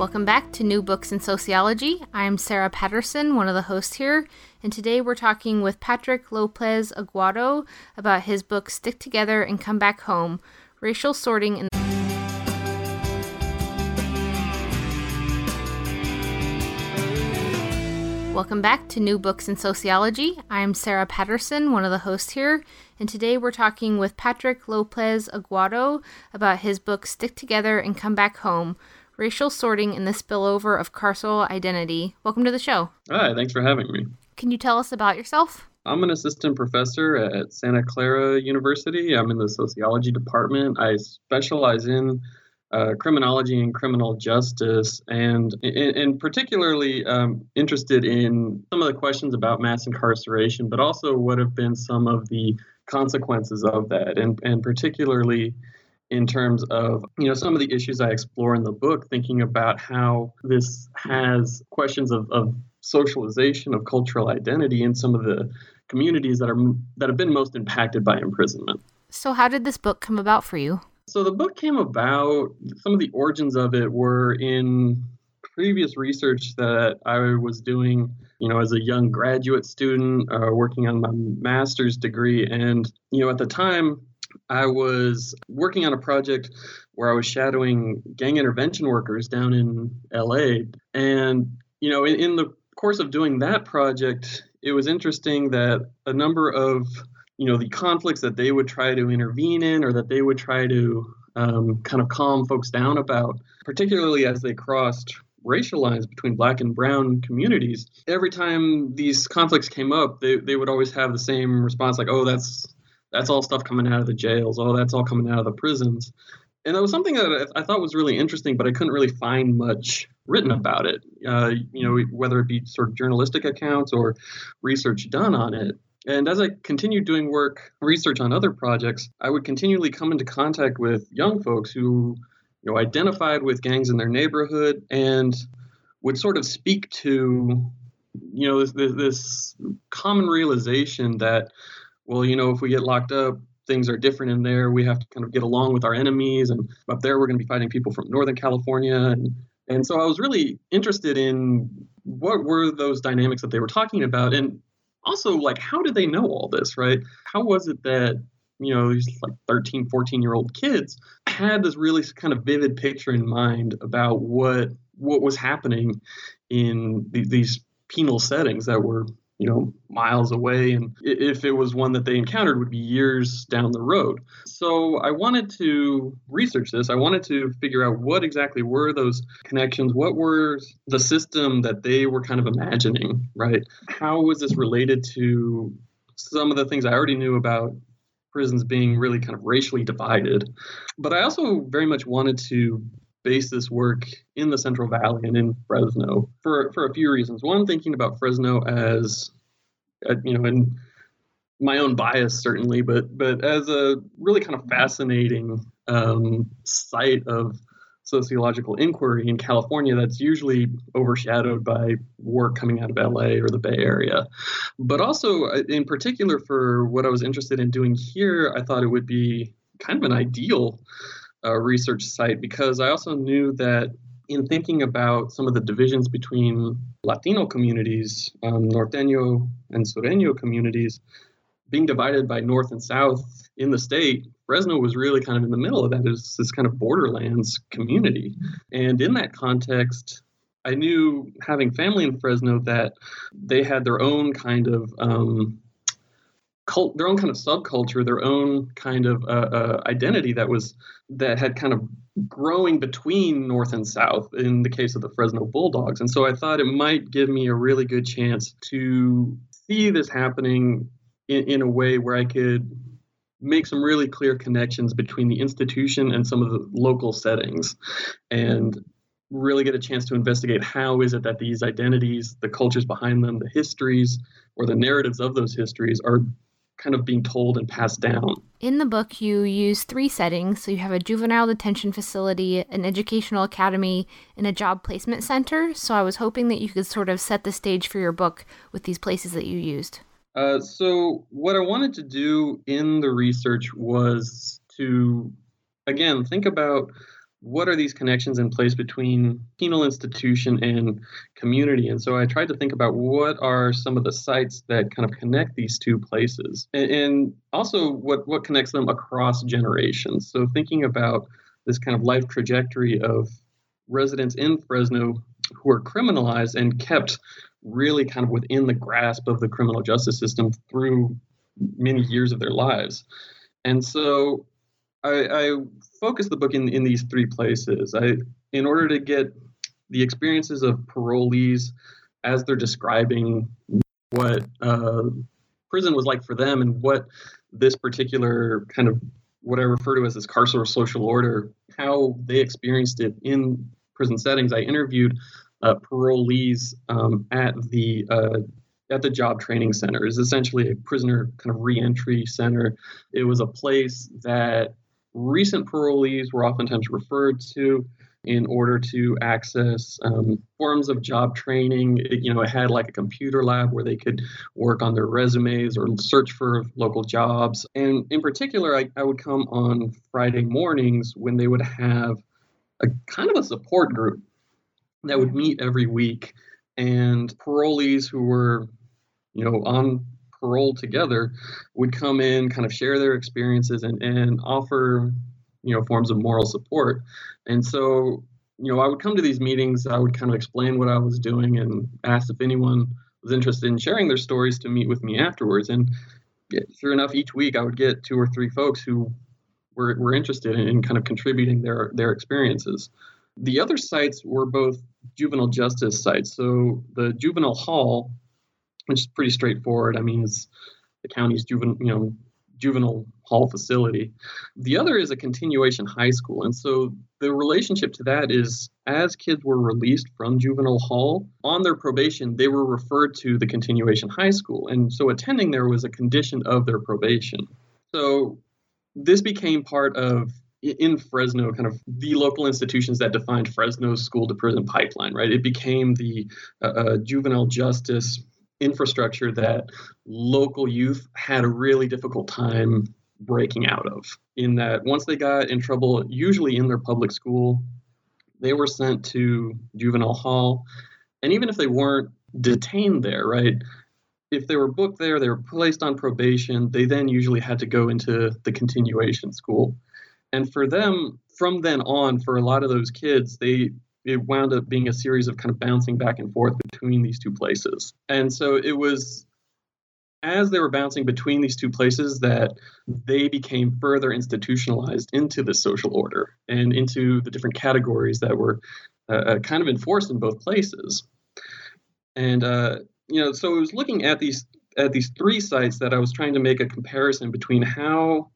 Welcome back to New Books in Sociology. I'm Sarah Patterson, one of the hosts here, and today we're talking with Patrick Lopez Aguado about his book Stick Together and Come Back Home Racial Sorting in Welcome back to New Books in Sociology. I'm Sarah Patterson, one of the hosts here, and today we're talking with Patrick Lopez Aguado about his book Stick Together and Come Back Home racial sorting and the spillover of carceral identity. Welcome to the show. Hi, thanks for having me. Can you tell us about yourself? I'm an assistant professor at Santa Clara University. I'm in the sociology department. I specialize in uh, criminology and criminal justice, and, and particularly um, interested in some of the questions about mass incarceration, but also what have been some of the consequences of that, and, and particularly in terms of you know some of the issues I explore in the book, thinking about how this has questions of, of socialization of cultural identity in some of the communities that are that have been most impacted by imprisonment. So, how did this book come about for you? So, the book came about. Some of the origins of it were in previous research that I was doing, you know, as a young graduate student, uh, working on my master's degree, and you know, at the time I was working on a project where I was shadowing gang intervention workers down in LA. And, you know, in, in the course of doing that project, it was interesting that a number of, you know, the conflicts that they would try to intervene in or that they would try to um, kind of calm folks down about, particularly as they crossed racial lines between black and brown communities every time these conflicts came up they, they would always have the same response like oh that's that's all stuff coming out of the jails. Oh, that's all coming out of the prisons. And that was something that I thought was really interesting, but I couldn't really find much written about it. Uh, you know, whether it be sort of journalistic accounts or research done on it. And as I continued doing work, research on other projects, I would continually come into contact with young folks who, you know, identified with gangs in their neighborhood and would sort of speak to, you know, this, this common realization that well, you know, if we get locked up, things are different in there. We have to kind of get along with our enemies, and up there we're going to be fighting people from Northern California, and and so I was really interested in what were those dynamics that they were talking about, and also like how did they know all this, right? How was it that you know these like 13 14 year old kids had this really kind of vivid picture in mind about what what was happening in the, these penal settings that were you know miles away. And if it was one that they encountered would be years down the road. So i wanted to research this. I wanted to figure out what exactly were those connections? What were the system that they were kind of imagining right? How was this related to some of the things i already knew about prisons being really kind of racially divided? But i also very much wanted to base this work in the Central Valley and in Fresno for, for a few reasons. One, thinking about Fresno as, uh, you know, in my own bias certainly, but but as a really kind of fascinating um, site of sociological inquiry in California that's usually overshadowed by work coming out of LA or the Bay Area. But also, uh, in particular, for what I was interested in doing here, I thought it would be kind of an ideal uh, research site because I also knew that in thinking about some of the divisions between Latino communities, um, Norteño and Sureño communities, being divided by North and South in the state, Fresno was really kind of in the middle of that. Was this kind of borderlands community. And in that context, I knew having family in Fresno that they had their own kind of um, cult, their own kind of subculture, their own kind of uh, uh, identity that was that had kind of growing between North and South in the case of the Fresno Bulldogs. And so I thought it might give me a really good chance to see this happening in, in a way where I could make some really clear connections between the institution and some of the local settings and really get a chance to investigate how is it that these identities the cultures behind them the histories or the narratives of those histories are kind of being told and passed down. In the book, you use three settings. So you have a juvenile detention facility, an educational academy, and a job placement center. So I was hoping that you could sort of set the stage for your book with these places that you used. Uh, so, what I wanted to do in the research was to, again, think about what are these connections in place between penal institution and community? And so i tried to think about what are some of the sites that kind of connect these two places and, and, also what what connects them across generations. So thinking about this kind of life trajectory of residents in fresno who are criminalized and kept really kind of within the grasp of the criminal justice system through many years of their lives. And so I, I focus the book in, in these three places. I, in order to get the experiences of parolees as they're describing what uh, prison was like for them and what this particular kind of what I refer to as this carceral social order, how they experienced it in prison settings. I interviewed uh, parolees um, at the uh, at the job training center. is essentially a prisoner kind of reentry center. It was a place that recent parolees were oftentimes referred to in order to access um, forms of job training. It, you know, it had like a computer lab where they could work on their resumes or search for local jobs. And in particular, I, I would come on Friday mornings when they would have a kind of a support group that would meet every week. And parolees who were, you know, on parole together would come in, kind of share their experiences and, and offer, you know, forms of moral support. And so, you know, I would come to these meetings, I would kind of explain what I was doing and ask if anyone was interested in sharing their stories to meet with me afterwards. And sure enough, each week I would get two or three folks who were, were interested in, in kind of contributing their, their experiences. The other sites were both juvenile justice sites. So the juvenile hall which is pretty straightforward. I mean, it's the county's juvenile, you know, juvenile hall facility. The other is a continuation high school. And so the relationship to that is as kids were released from juvenile hall on their probation, they were referred to the continuation high school. And so attending there was a condition of their probation. So this became part of in Fresno, kind of the local institutions that defined Fresno's school to prison pipeline, right? It became the uh, uh, juvenile justice infrastructure that local youth had a really difficult time breaking out of. In that, once they got in trouble, usually in their public school, they were sent to juvenile hall. And even if they weren't detained there, right? If they were booked there, they were placed on probation, they then usually had to go into the continuation school. And for them, from then on, for a lot of those kids, they it wound up being a series of kind of bouncing back and forth between these two places. And so it was as they were bouncing between these two places that they became further institutionalized into the social order and into the different categories that were uh, uh, kind of enforced in both places. And uh, you know, so I was looking at these at these three sites that I was trying to make a comparison between how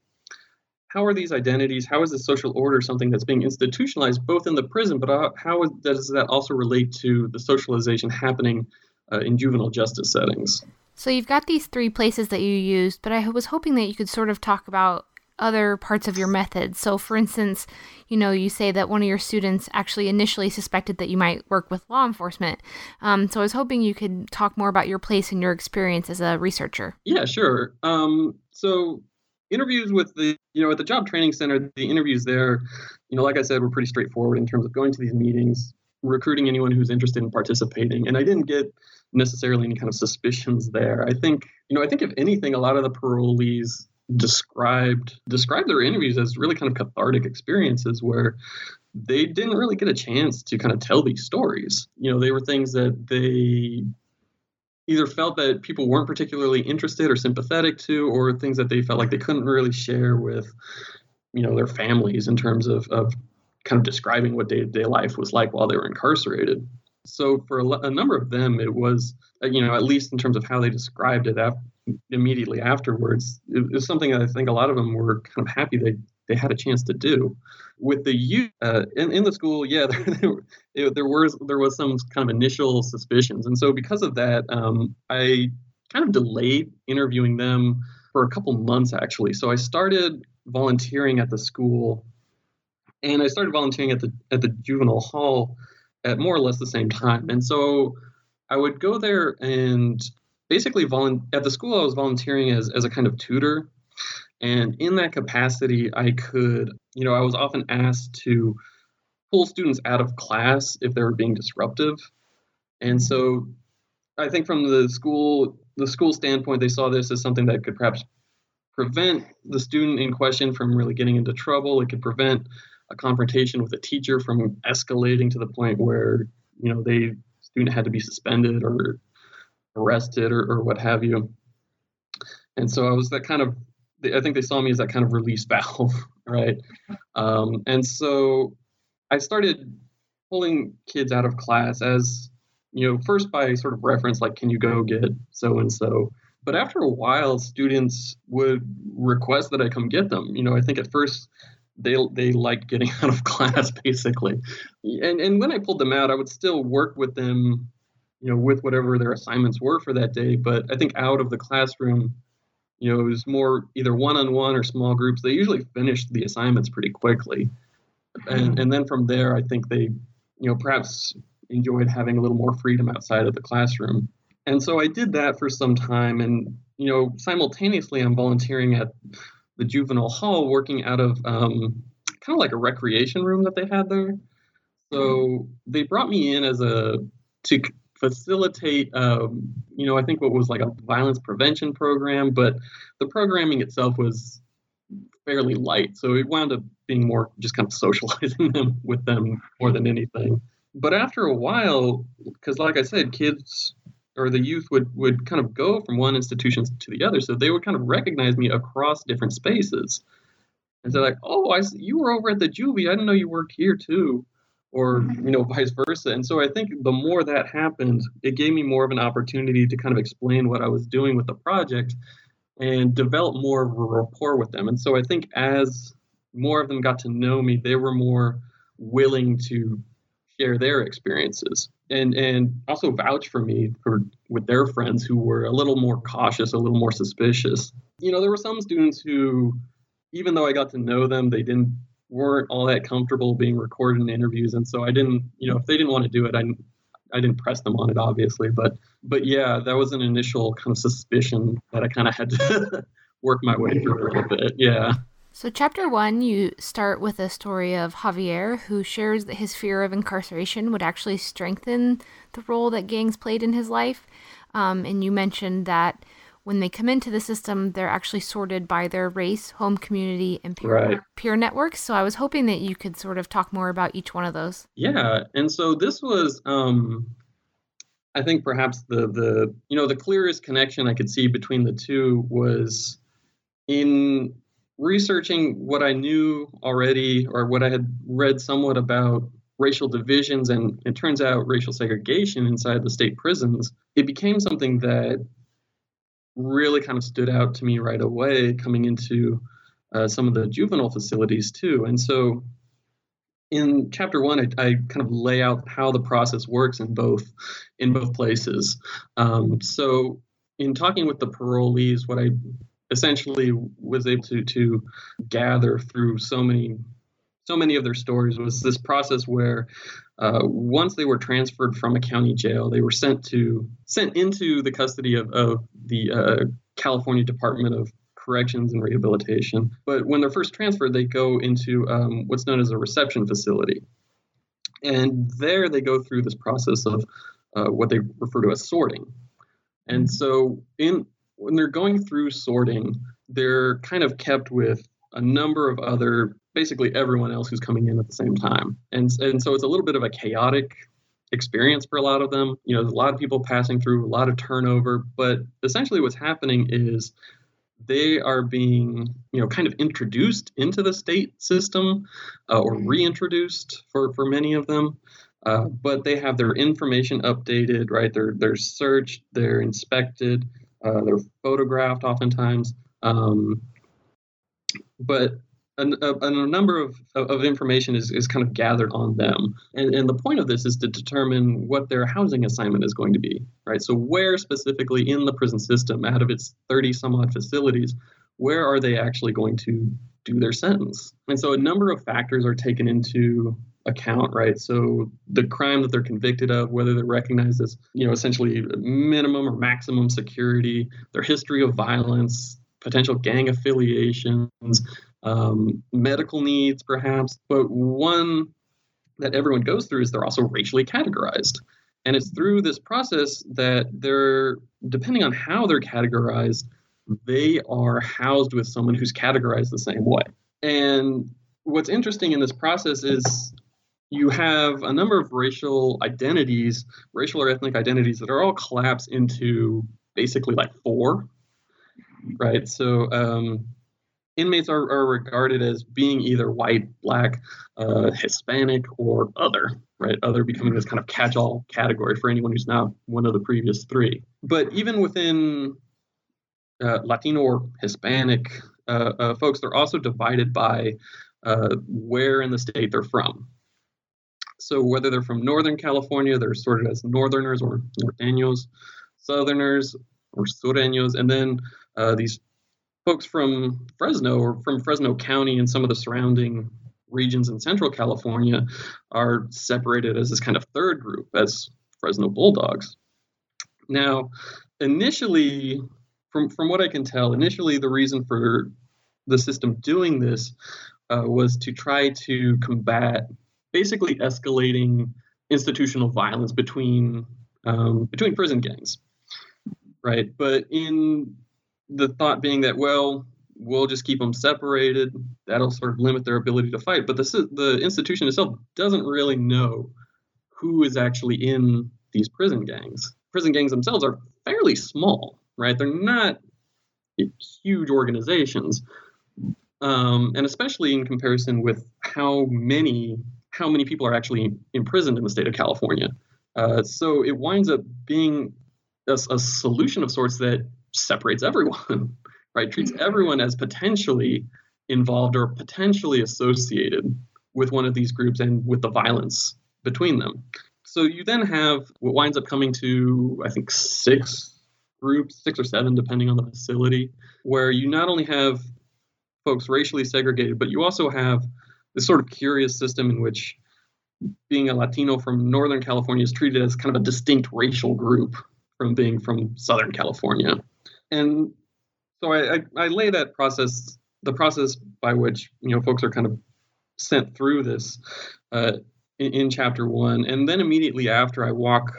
how are these identities, how is the social order something that's being institutionalized both in the prison, but how does that also relate to the socialization happening uh, in juvenile justice settings? So you've got these three places that you used, but I was hoping that you could sort of talk about other parts of your method. So, for instance, you know, you say that one of your students actually initially suspected that you might work with law enforcement. Um, so, I was hoping you could talk more about your place and your experience as a researcher. Yeah, sure. Um, so, interviews with the you know at the job training center the interviews there you know like i said were pretty straightforward in terms of going to these meetings recruiting anyone who's interested in participating and i didn't get necessarily any kind of suspicions there. I think you know i think if anything a lot of the parolees described described their interviews as really kind of cathartic experiences where they didn't really get a chance to kind of tell these stories. You know they were things that they either felt that people weren't particularly interested or sympathetic to, or things that they felt like they couldn't really share with, you know, their families in terms of, of kind of describing what day to day life was like while they were incarcerated. So for a, a, number of them, it was, uh, you know, at least in terms of how they described it af- immediately afterwards, it was something that I think a lot of them were kind of happy they they had a chance to do. With the youth uh, in, in the school, yeah, there, there was there was some kind of initial suspicions, and so because of that, um, I kind of delayed interviewing them for a couple months actually. So I started volunteering at the school, and I started volunteering at the at the juvenile hall at more or less the same time. And so I would go there and basically volu- at the school I was volunteering as as a kind of tutor and in that capacity, I could, you know, I was often asked to pull students out of class if they were being disruptive. And so I think from the school the school standpoint, they saw this as something that could perhaps prevent the student in question from really getting into trouble. It could prevent a confrontation with a teacher from escalating to the point where, you know, they student had to be suspended or arrested or, or what have you. And so I was that kind of I think they saw me as that kind of release valve, right? Um, and so I started pulling kids out of class as, you know, first by sort of reference, like, can you go get so and so? But after a while, students would request that I come get them. You know, I think at first they they liked getting out of class basically, and and when I pulled them out, I would still work with them, you know, with whatever their assignments were for that day. But I think out of the classroom, you know, it was more either one-on-one or small groups. They usually finished the assignments pretty quickly, and and then from there, I think they, you know, perhaps enjoyed having a little more freedom outside of the classroom. And so I did that for some time, and you know, simultaneously, I'm volunteering at the juvenile hall, working out of um, kind of like a recreation room that they had there. So they brought me in as a to facilitate, um, you know, I think what was like a violence prevention program, but the programming itself was fairly light. So it wound up being more just kind of socializing them with them more than anything. But after a while, because like I said, kids or the youth would would kind of go from one institution to the other, so they would kind of recognize me across different spaces. And they're like, "Oh, I you were over at the juvie. I didn't know you worked here too." Or you know vice versa. And so i think the more that happened it gave me more of an opportunity to kind of explain what i was doing with the project and develop more of a rapport with them. And so i think as more of them got to know me they were more willing to share their experiences and and also vouch for me for with their friends who were a little more cautious a little more suspicious. You know there were some students who even though i got to know them they didn't weren't all that comfortable being recorded in interviews, and so I didn't, you know, if they didn't want to do it, I I didn't press them on it, obviously, but but yeah, that was an initial kind of suspicion that I kind of had to work my way through a little bit. Yeah. So, chapter one, you start with a story of Javier, who shares that his fear of incarceration would actually strengthen the role that gangs played in his life. Um, and you mentioned that when they come into the system, they're actually sorted by their race, home community, and peer, right. peer networks. So I was hoping that you could sort of talk more about each one of those. Yeah, and so this was, um, I think, perhaps the the you know the clearest connection I could see between the two was in researching what I knew already or what I had read somewhat about racial divisions and it turns out racial segregation inside the state prisons. It became something that really kind of stood out to me right away coming into uh, some of the juvenile facilities too. And so in chapter one, I, I, kind of lay out how the process works in both in both places. Um, so in talking with the parolees, what I essentially was able to to gather through so many so many of their stories was this process where uh, once they were transferred from a county jail, they were sent to sent into the custody of, of the uh, California Department of Corrections and Rehabilitation. But when they're first transferred, they go into um, what's known as a reception facility, and there they go through this process of uh, what they refer to as sorting. And so, in when they're going through sorting, they're kind of kept with a number of other basically everyone else who's coming in at the same time. And, and so it's a little bit of a chaotic experience for a lot of them. You know, there's a lot of people passing through, a lot of turnover, but essentially what's happening is they are being, you know, kind of introduced into the state system uh, or reintroduced for, for many of them. Uh, but they have their information updated, right? They're they're searched, they're inspected, uh, they're photographed oftentimes. Um, but a, a, a, number of, of information is, is kind of gathered on them. And, and the point of this is to determine what their housing assignment is going to be, right? So, where specifically in the prison system, out of its 30 some odd facilities, where are they actually going to do their sentence? And so, a number of factors are taken into account, right? So the crime that they're convicted of, whether they're recognized as, you know, essentially minimum or maximum security, their history of violence, potential gang affiliations, um, medical needs, perhaps. But one that everyone goes through is they're also racially categorized. And it's through this process that they're, depending on how they're categorized, they are housed with someone who's categorized the same way. And what's interesting in this process is you have a number of racial identities, racial or ethnic identities that are all collapsed into basically like four, right? So um, inmates are, are regarded as being either white, black, uh, Hispanic, or other, right? Other becoming this kind of catch all category for anyone who's not one of the previous three. But even within uh, Latino or Hispanic uh, uh folks, they're also divided by uh, where in the state they're from. So whether they're from Northern California, they're sorted as Northerners or Norteños, Southerners or Sureños, and then uh, these folks from Fresno or from Fresno County and some of the surrounding regions in Central California are separated as this kind of third group as Fresno Bulldogs. Now, initially, from from what I can tell, initially the reason for the system doing this uh, was to try to combat basically escalating institutional violence between um, between prison gangs, right? But in the thought being that well, we'll just keep them separated. That'll sort of limit their ability to fight. But the the institution itself doesn't really know who is actually in these prison gangs. Prison gangs themselves are fairly small, right? They're not huge organizations. Um, and especially in comparison with how many how many people are actually imprisoned in the state of California. Uh, so it winds up being a, a, solution of sorts that separates everyone, right? Treats mm-hmm. everyone as potentially involved or potentially associated with one of these groups and with the violence between them. So you then have what winds up coming to, I think, six groups, six or seven, depending on the facility, where you not only have folks racially segregated, but you also have this sort of curious system in which being a Latino from Northern California is treated as kind of a distinct racial group from being from Southern California. And so I, I, I lay that process, the process by which you know folks are kind of sent through this uh, in, in chapter one, and then immediately after I walk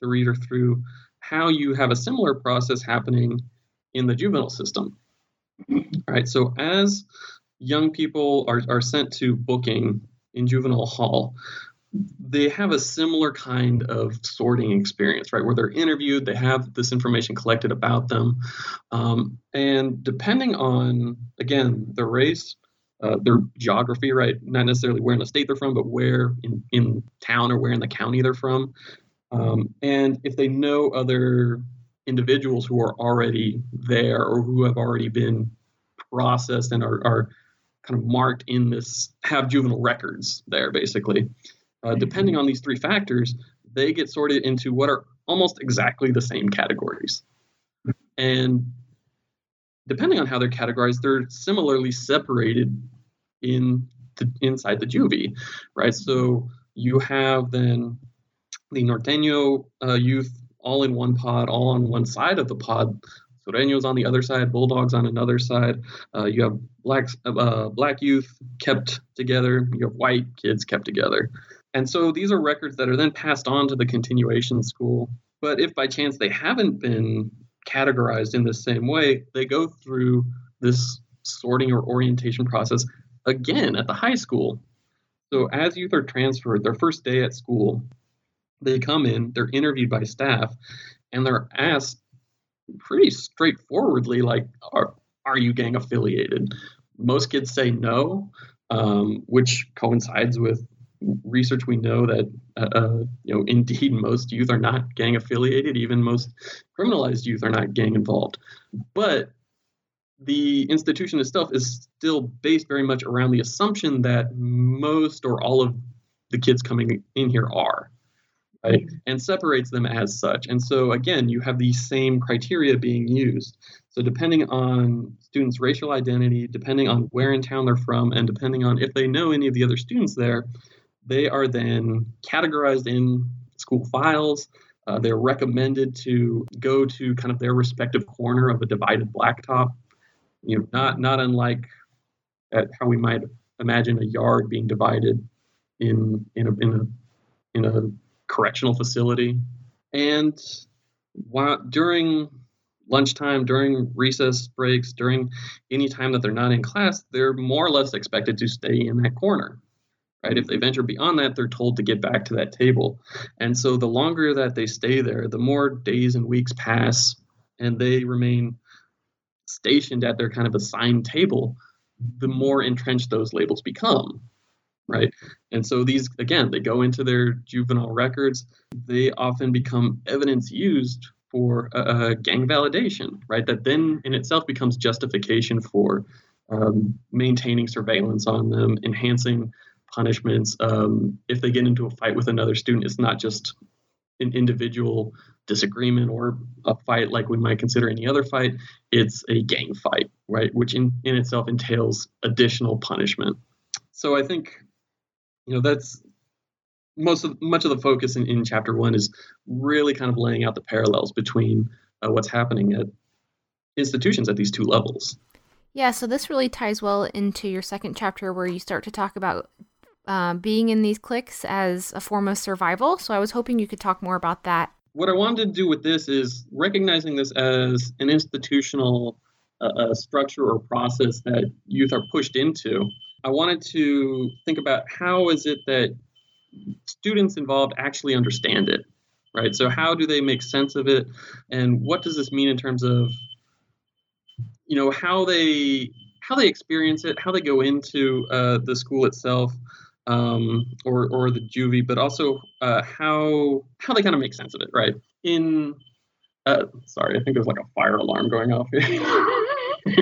the reader through how you have a similar process happening in the juvenile system. Right, so as young people are, are sent to booking in juvenile hall, they have a similar kind of sorting experience, right? Where they're interviewed, they have this information collected about them. Um, and depending on, again, their race, uh, their geography, right? Not necessarily where in the state they're from, but where in, in town or where in the county they're from. Um, and if they know other individuals who are already there or who have already been processed and are, are kind of marked in this have juvenile records there basically uh, depending on these three factors they get sorted into what are almost exactly the same categories and depending on how they're categorized they're similarly separated in the, inside the juvie right so you have then the norteño uh, youth all in one pod all on one side of the pod Sureños on the other side, Bulldogs on another side. Uh, you have black uh, black youth kept together. You have white kids kept together. And so these are records that are then passed on to the continuation school. But if by chance they haven't been categorized in the same way, they go through this sorting or orientation process again at the high school. So as youth are transferred, their first day at school, they come in, they're interviewed by staff, and they're asked pretty straightforwardly like are, are you gang affiliated most kids say no um, which coincides with research we know that uh, uh, you know indeed most youth are not gang affiliated. Even most criminalized youth are not gang involved. But the institution itself is still based very much around the assumption that most or all of the kids coming in here are right? And separates them as such. And so again you have the same criteria being used. So depending on students racial identity depending on where in town they're from and depending on if they know any of the other students there they are then categorized in school files. Uh, they're recommended to go to kind of their respective corner of a divided blacktop. You know, not not unlike how we might imagine a yard being divided in in a in a in a correctional facility. And while during lunchtime, during recess breaks, during any time that they're not in class, they're more or less expected to stay in that corner right? If they venture beyond that, they're told to get back to that table. And so the longer that they stay there, the more days and weeks pass and they remain stationed at their kind of assigned table, the more entrenched those labels become. Right. And so these, again, they go into their juvenile records. They often become evidence used for uh, gang validation, right? That then in itself becomes justification for um, maintaining surveillance on them, enhancing punishments. Um, if they get into a fight with another student, it's not just an individual disagreement or a fight like we might consider any other fight. It's a gang fight, right? Which in, in itself entails additional punishment. So I think, you know, that's most of much of the focus in, in chapter one is really kind of laying out the parallels between uh, what's happening at institutions at these two levels. Yeah, so this really ties well into your second chapter where you start to talk about uh, being in these cliques as a form of survival. So I was hoping you could talk more about that. What I wanted to do with this is recognizing this as an institutional uh, uh, structure or process that youth are pushed into. I wanted to think about how is it that students involved actually understand it, right? So how do they make sense of it, and what does this mean in terms of, you know, how they how they experience it, how they go into uh, the school itself, um, or or the juvie, but also uh, how how they kind of make sense of it, right? In uh, sorry, I think there's like a fire alarm going off here. so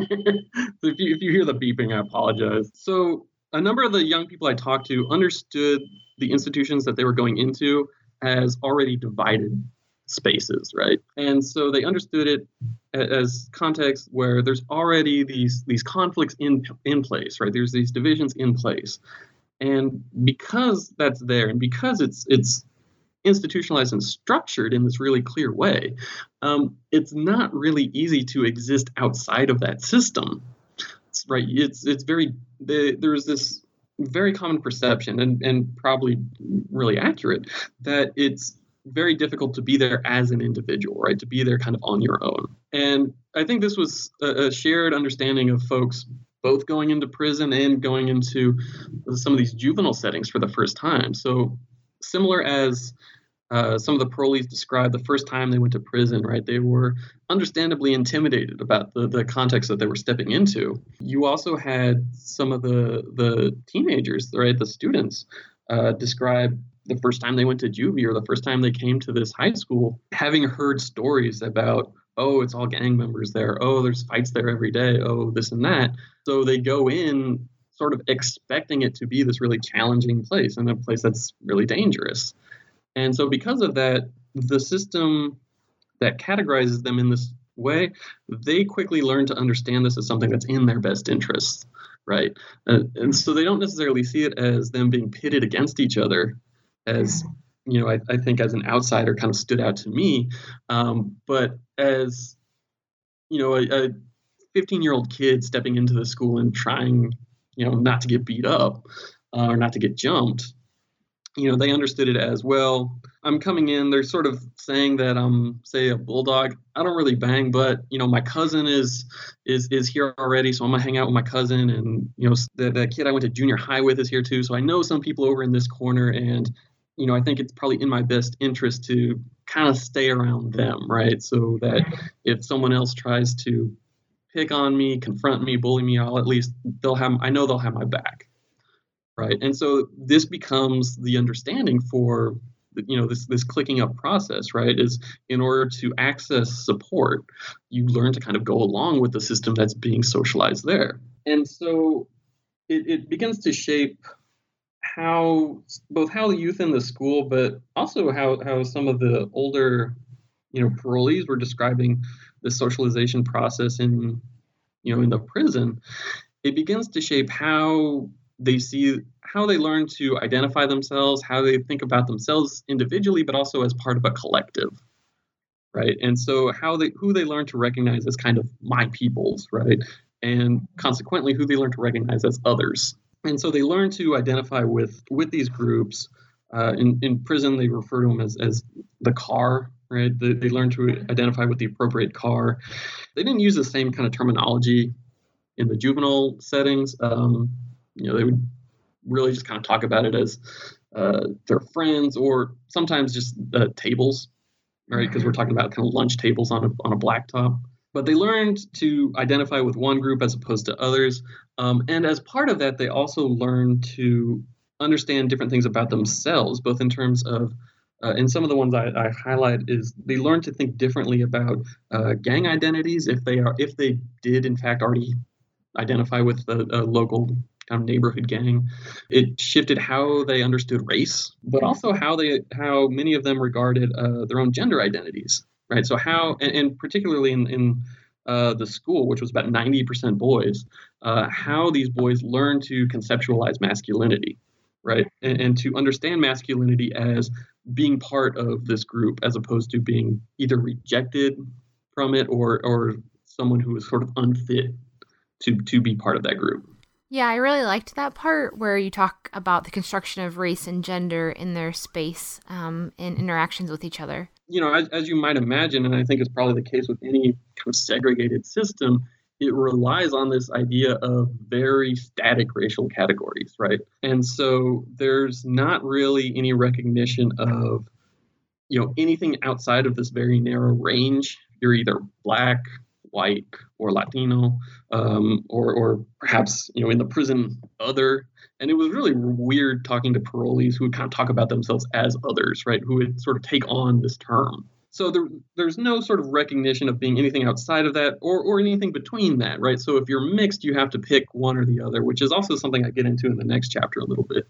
if you if you hear the beeping, I apologize. So a number of the young people I talked to understood the institutions that they were going into as already divided spaces, right? And so they understood it as context where there's already these these conflicts in in place, right? There's these divisions in place. And because that's there, and because it's it's institutionalized and structured in this really clear way, um, it's not really easy to exist outside of that system. It's, right? It's it's very the, there's this very common perception and and probably really accurate that it's very difficult to be there as an individual, right? To be there kind of on your own. And I think this was a, a shared understanding of folks both going into prison and going into some of these juvenile settings for the first time. So, similar as uh, some of the parolees described the first time they went to prison, right? They were understandably intimidated about the, the context that they were stepping into. You also had some of the the teenagers, right? The students uh, describe the first time they went to juvie or the first time they came to this high school, having heard stories about oh, it's all gang members there. Oh, there's fights there every day. Oh, this and that. So they go in sort of expecting it to be this really challenging place and a place that's really dangerous. And so, because of that, the system that categorizes them in this way, they quickly learn to understand this as something that's in their best interest, right? Uh, and so they don't necessarily see it as them being pitted against each other, as you know, I, I think as an outsider kind of stood out to me. Um, but as, you know, a 15 year old kid stepping into the school and trying, you know, not to get beat up uh, or not to get jumped, you know, they understood it as well. I'm coming in. They're sort of saying that I'm, say, a bulldog. I don't really bang, but you know, my cousin is is is here already, so I'm gonna hang out with my cousin. And you know, the, the kid I went to junior high with is here too, so I know some people over in this corner. And you know, I think it's probably in my best interest to kind of stay around them, right? So that if someone else tries to pick on me, confront me, bully me, I'll at least they'll have I know they'll have my back. right? And so this becomes the understanding for you know this this clicking up process right is in order to access support you learn to kind of go along with the system that's being socialized there and so it, it begins to shape how both how the youth in the school but also how how some of the older you know parolees were describing the socialization process in you know in the prison it begins to shape how they see how they learn to identify themselves, how they think about themselves individually, but also as part of a collective, right? And so how they who they learn to recognize as kind of my peoples, right? And consequently, who they learn to recognize as others. And so they learn to identify with with these groups. Uh, in, in prison, they refer to them as, as the car, right? They, they learn to identify with the appropriate car. They didn't use the same kind of terminology in the juvenile settings. Um, you know, they would really just kind of talk about it as uh, their friends or sometimes just uh, tables, right? Because we're talking about kind of lunch tables on a, on a blacktop. But they learned to identify with one group as opposed to others. Um, and as part of that, they also learn to understand different things about themselves, both in terms of uh, and some of the ones I, I, highlight is they learn to think differently about uh, gang identities if they are if they did in fact already identify with a, a local kind of neighborhood gang. It shifted how they understood race, but also how they how many of them regarded uh, their own gender identities. Right. So how and, and particularly in, in uh, the school, which was about 90% boys, uh, how these boys learn to conceptualize masculinity, right, and, and, to understand masculinity as being part of this group, as opposed to being either rejected from it or or someone who is sort of unfit to to be part of that group. Yeah, I really liked that part where you talk about the construction of race and gender in their space um, and interactions with each other. You know, as, as you might imagine, and I think it's probably the case with any kind of segregated system, it relies on this idea of very static racial categories, right? And so there's not really any recognition of, you know, anything outside of this very narrow range. You're either black, white or Latino, um, or, or perhaps you know in the prison other. And it was really weird talking to parolees who would kind of talk about themselves as others, right? Who would sort of take on this term. So there, there's no sort of recognition of being anything outside of that or, or anything between that, right? So if you're mixed, you have to pick one or the other, which is also something I get into in the next chapter a little bit.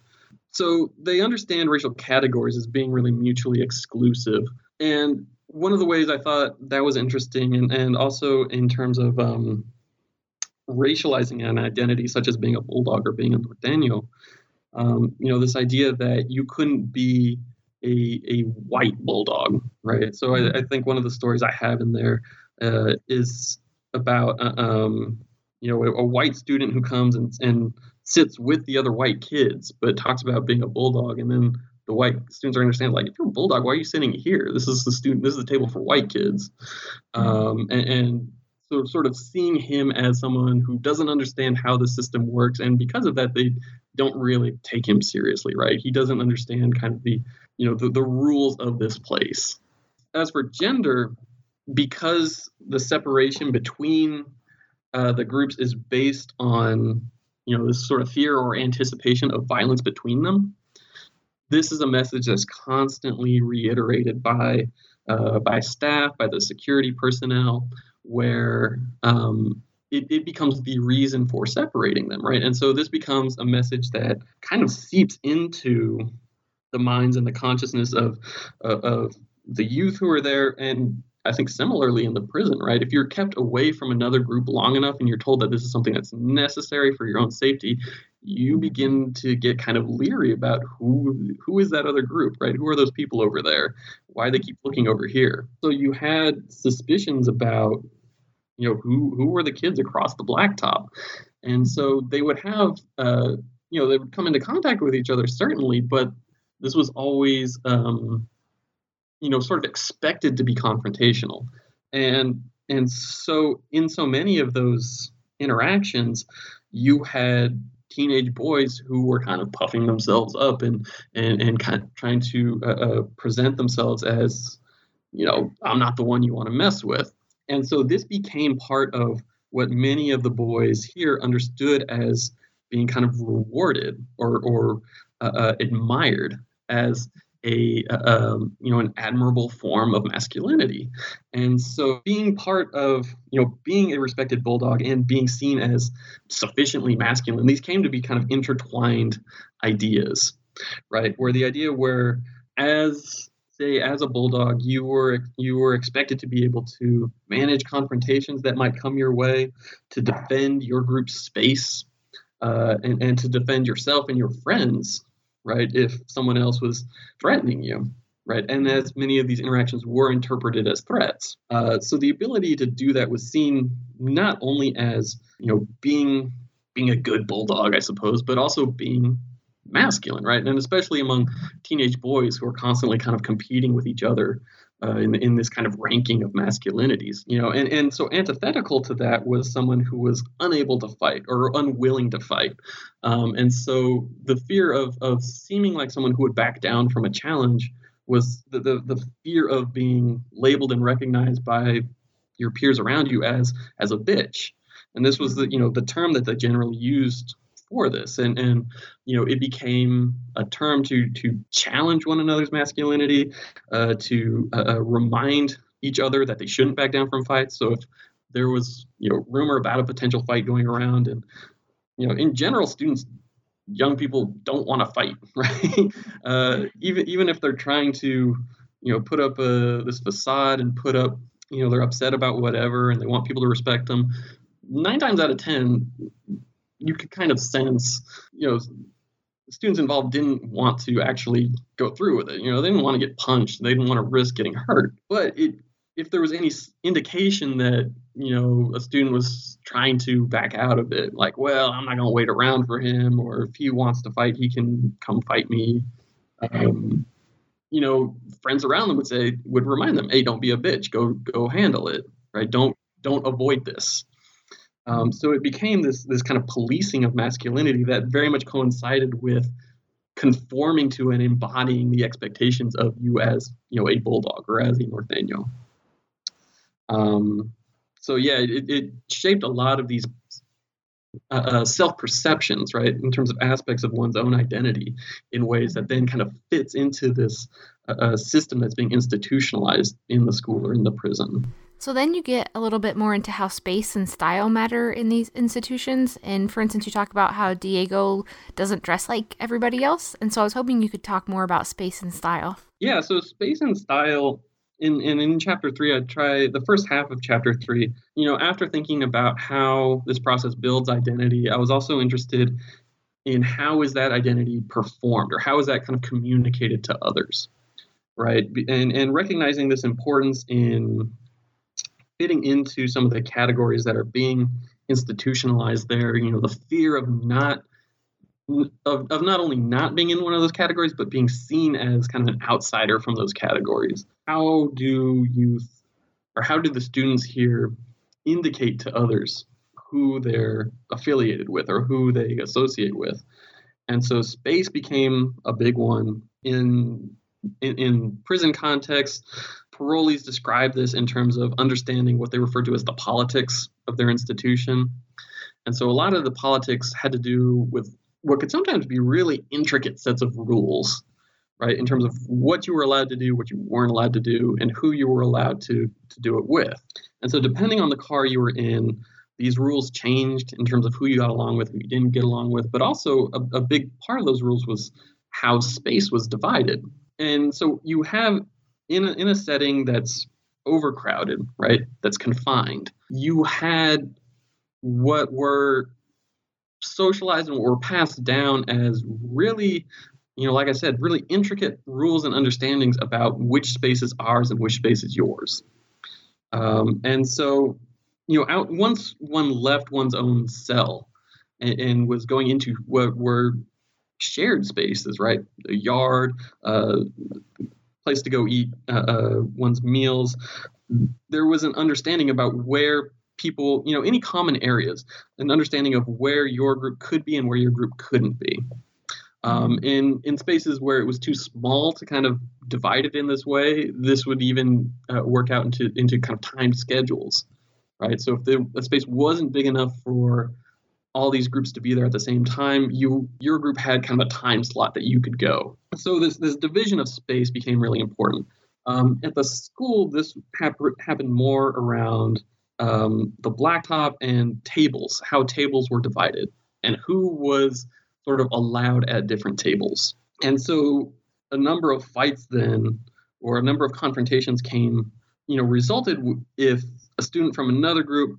So they understand racial categories as being really mutually exclusive. And one of the ways I thought that was interesting, and, and also in terms of um, racializing an identity, such as being a bulldog or being a norteño, um, you know, this idea that you couldn't be a, a white bulldog, right? So I, I think one of the stories I have in there uh, is about, uh, um, you know, a, a, white student who comes and, and sits with the other white kids, but talks about being a bulldog, and then the white students are understand like if you're a bulldog why are you sitting here? This is the student this is the table for white kids. Um, and, and so sort of seeing him as someone who doesn't understand how the system works and because of that they don't really take him seriously right? He doesn't understand kind of the you know the, the rules of this place as for gender because the separation between uh, the groups is based on you know this sort of fear or anticipation of violence between them this is a message that's constantly reiterated by uh, by staff, by the security personnel, where um, it, it, becomes the reason for separating them, right? And so this becomes a message that kind of seeps into the minds and the consciousness of, of, of the youth who are there and I think similarly in the prison, right? If you're kept away from another group long enough and you're told that this is something that's necessary for your own safety, you begin to get kind of leery about who who is that other group, right? Who are those people over there? Why they keep looking over here? So you had suspicions about, you know, who who were the kids across the blacktop, and so they would have, uh, you know, they would come into contact with each other certainly, but this was always um, you know sort of expected to be confrontational. And and so in so many of those interactions you had teenage boys who were kind of puffing themselves up and and and kind of trying to uh, uh, present themselves as you know i'm not the one you want to mess with. And so this became part of what many of the boys here understood as being kind of rewarded or, or uh, uh, admired as a um, you know an admirable form of masculinity. And so being part of you know being a respected bulldog and being seen as sufficiently masculine these came to be kind of intertwined ideas right? Where the idea where as say as a bulldog you were you were expected to be able to manage confrontations that might come your way to defend your group's space uh, and, and to defend yourself and your friends right? If someone else was threatening you, right? And as many of these interactions were interpreted as threats. Uh, so the ability to do that was seen not only as, you know, being being a good bulldog, I suppose, but also being masculine, right? And especially among teenage boys who are constantly kind of competing with each other uh, in, in this kind of ranking of masculinities, you know, and, and so antithetical to that was someone who was unable to fight or unwilling to fight. Um, and so the fear of, of seeming like someone who would back down from a challenge was the, the, the fear of being labeled and recognized by your peers around you as as a bitch. And this was the you know the term that they generally used this. And and you know it became a term to to challenge one another's masculinity uh, to uh, uh, remind each other that they shouldn't back down from fights. So if there was you know rumor about a potential fight going around and you know in general students young people don't want to fight right? Uh, even even if they're trying to you know put up a, uh, this facade and put up you know they're upset about whatever and they want people to respect them nine times out of ten you could kind of sense, you know, students involved didn't want to actually go through with it. You know, they didn't want to get punched. They didn't want to risk getting hurt. But it, if there was any indication that you know a student was trying to back out of it, like, well, I'm not going to wait around for him, or if he wants to fight, he can come fight me. Um, you know, friends around them would say, would remind them, hey, don't be a bitch. Go, go handle it. Right? Don't, don't avoid this. Um, so it became this this kind of policing of masculinity that very much coincided with conforming to and embodying the expectations of you as you know a bulldog or as a Norteño. Um, so yeah, it, it, shaped a lot of these uh, uh, self perceptions, right, in terms of aspects of one's own identity, in ways that then kind of fits into this uh, uh system that's being institutionalized in the school or in the prison. So then you get a little bit more into how space and style matter in these institutions. And for instance, you talk about how Diego doesn't dress like everybody else. And so I was hoping you could talk more about space and style. Yeah, so space and style in, in, in chapter three, I try the first half of chapter three. You know, after thinking about how this process builds identity, I was also interested in how is that identity performed or how is that kind of communicated to others, right? And and recognizing this importance in fitting into some of the categories that are being institutionalized there. You know, the fear of not of, of not only not being in one of those categories, but being seen as kind of an outsider from those categories. How do you, or how do the students here indicate to others who they're affiliated with or who they associate with? And so space became a big one in in, in prison context parolees describe this in terms of understanding what they refer to as the politics of their institution. And so a lot of the politics had to do with what could sometimes be really intricate sets of rules, right, in terms of what you were allowed to do, what you weren't allowed to do, and who you were allowed to, to do it with. And so depending on the car you were in, these rules changed in terms of who you got along with, who you didn't get along with, but also a, a big part of those rules was how space was divided. And so you have in a, in a setting that's overcrowded, right? That's confined. You had what were socialized and what were passed down as really, you know, like I said, really intricate rules and understandings about which space is ours and which space is yours. Um, and so, you know, out once one left one's own cell and, and was going into what were shared spaces, right? A yard, uh, place to go eat uh, uh, one's meals. There was an understanding about where people, you know, any common areas, an understanding of where your group could be and where your group couldn't be. Um, in in spaces where it was too small to kind of divide it in this way, this would even uh, work out into into kind of timed schedules, right? So if the, the space wasn't big enough for all these groups to be there at the same time. You your group had kind of a time slot that you could go. So this this division of space became really important. Um, at the school, this hap- happened more around um, the blacktop and tables, how tables were divided, and who was sort of allowed at different tables. And so a number of fights then, or a number of confrontations came, you know, resulted if a student from another group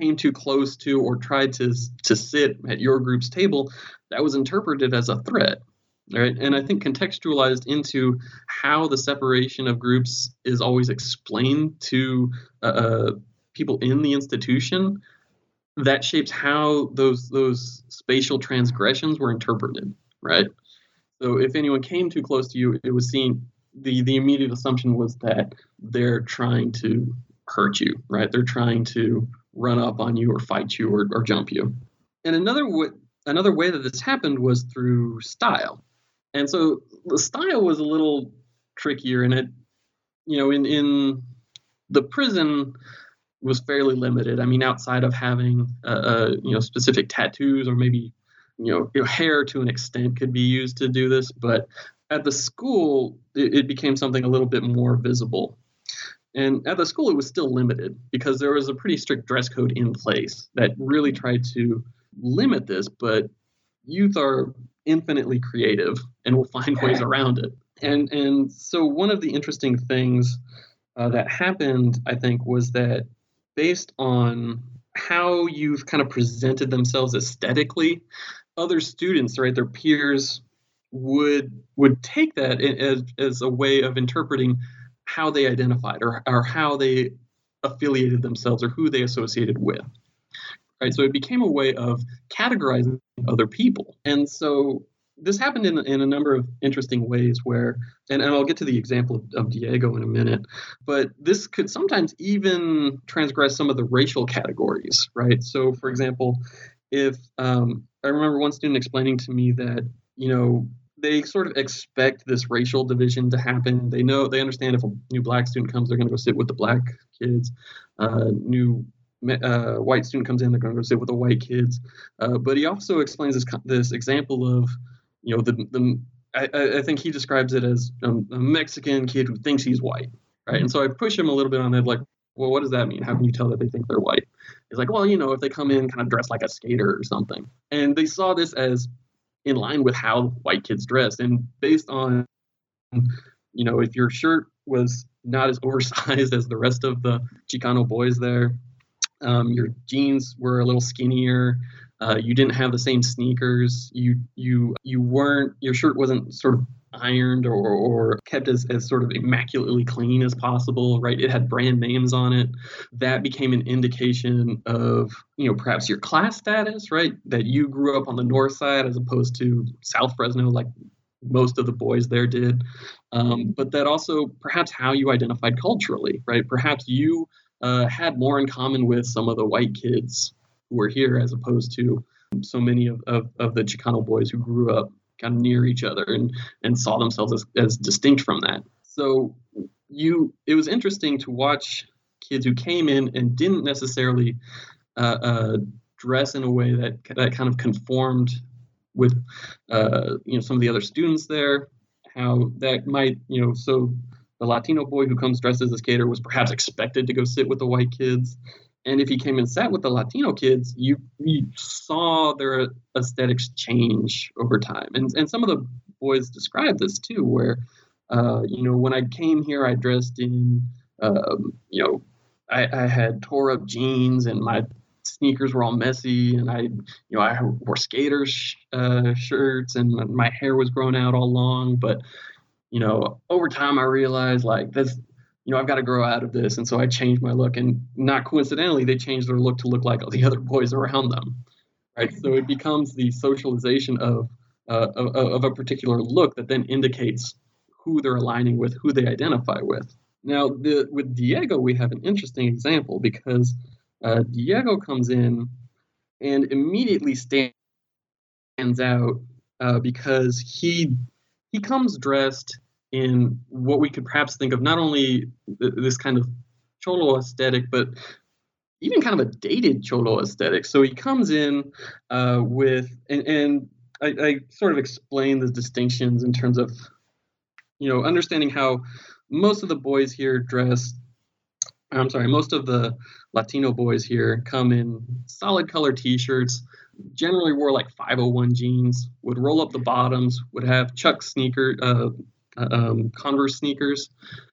came too close to or tried to to sit at your group's table, that was interpreted as a threat. Right? And I think contextualized into how the separation of groups is always explained to uh, uh, people in the institution, that shapes how those those spatial transgressions were interpreted. Right? So if anyone came too close to you, it was seen. The the immediate assumption was that they're trying to hurt you. Right? They're trying to run up on you or fight you or, or jump you. And another way, another way that this happened was through style. And so the style was a little trickier and it you know in in the prison was fairly limited. I mean outside of having uh, uh, you know specific tattoos or maybe you know, you know hair to an extent could be used to do this, but at the school it, it became something a little bit more visible and at the school, it was still limited because there was a pretty strict dress code in place that really tried to limit this. But youth are infinitely creative and will find ways around it. And and so one of the interesting things uh, that happened, I think, was that based on how you've kind of presented themselves aesthetically, other students, right, their peers would would take that as as a way of interpreting how they identified or, or how they affiliated themselves or who they associated with. Right? So it became a way of categorizing other people. And so this happened in, in a number of interesting ways where, and, and I'll get to the example of, of Diego in a minute, but this could sometimes even transgress some of the racial categories, right? So, for example, if um, I remember one student explaining to me that, you know, they sort of expect this racial division to happen. They know they understand if a new black student comes, they're going to go sit with the black kids. Uh, new uh, white student comes in, they're going to go sit with the white kids. Uh, but he also explains this this example of, you know, the the I, I think he describes it as um, a Mexican kid who thinks he's white, right? And so I push him a little bit on that, like, well, what does that mean? How can you tell that they think they're white? He's like, well, you know, if they come in kind of dressed like a skater or something, and they saw this as in line with how white kids dress. And based on you know if your shirt was not as oversized as the rest of the chicano boys there um, your jeans were a little skinnier uh, you didn't have the same sneakers you you you weren't your shirt wasn't sort of ironed or, or kept as, as sort of immaculately clean as possible, right? It had brand names on it. That became an indication of, you know, perhaps your class status, right? That you grew up on the north side as opposed to South Fresno, like most of the boys there did. Um, but that also perhaps how you identified culturally, right? Perhaps you uh, had more in common with some of the white kids who were here as opposed to so many of, of, of the Chicano boys who grew up kind of near each other and and saw themselves as, as distinct from that. So you it was interesting to watch kids who came in and didn't necessarily uh, uh, dress in a way that that kind of conformed with uh, you know some of the other students there. How that might you know so the Latino boy who comes dressed as a skater was perhaps expected to go sit with the white kids. And if he came and sat with the Latino kids, you, you saw their aesthetics change over time. And, and some of the boys described this too, where, uh, you know, when I came here, I dressed in, um, you know, I, I had tore up jeans and my sneakers were all messy and I, you know, I wore skaters uh, shirts and my hair was grown out all long. But, you know, over time I realized like this, you know, I've got to grow out of this. And so I changed my look. And not coincidentally, they changed their look to look like all the other boys around them. Right. So it becomes the socialization of, uh, of, of, a particular look that then indicates who they're aligning with, who they identify with. Now, the, with Diego, we have an interesting example because uh, Diego comes in and immediately stands out uh, because he he comes dressed in what we could perhaps think of not only this kind of cholo aesthetic, but even kind of a dated cholo aesthetic. So he comes in uh, with, and, and I, I, sort of explain the distinctions in terms of, you know, understanding how most of the boys here dress. I'm sorry, most of the Latino boys here come in solid color T-shirts. Generally wore like 501 jeans. Would roll up the bottoms. Would have Chuck sneaker, uh um, Converse sneakers,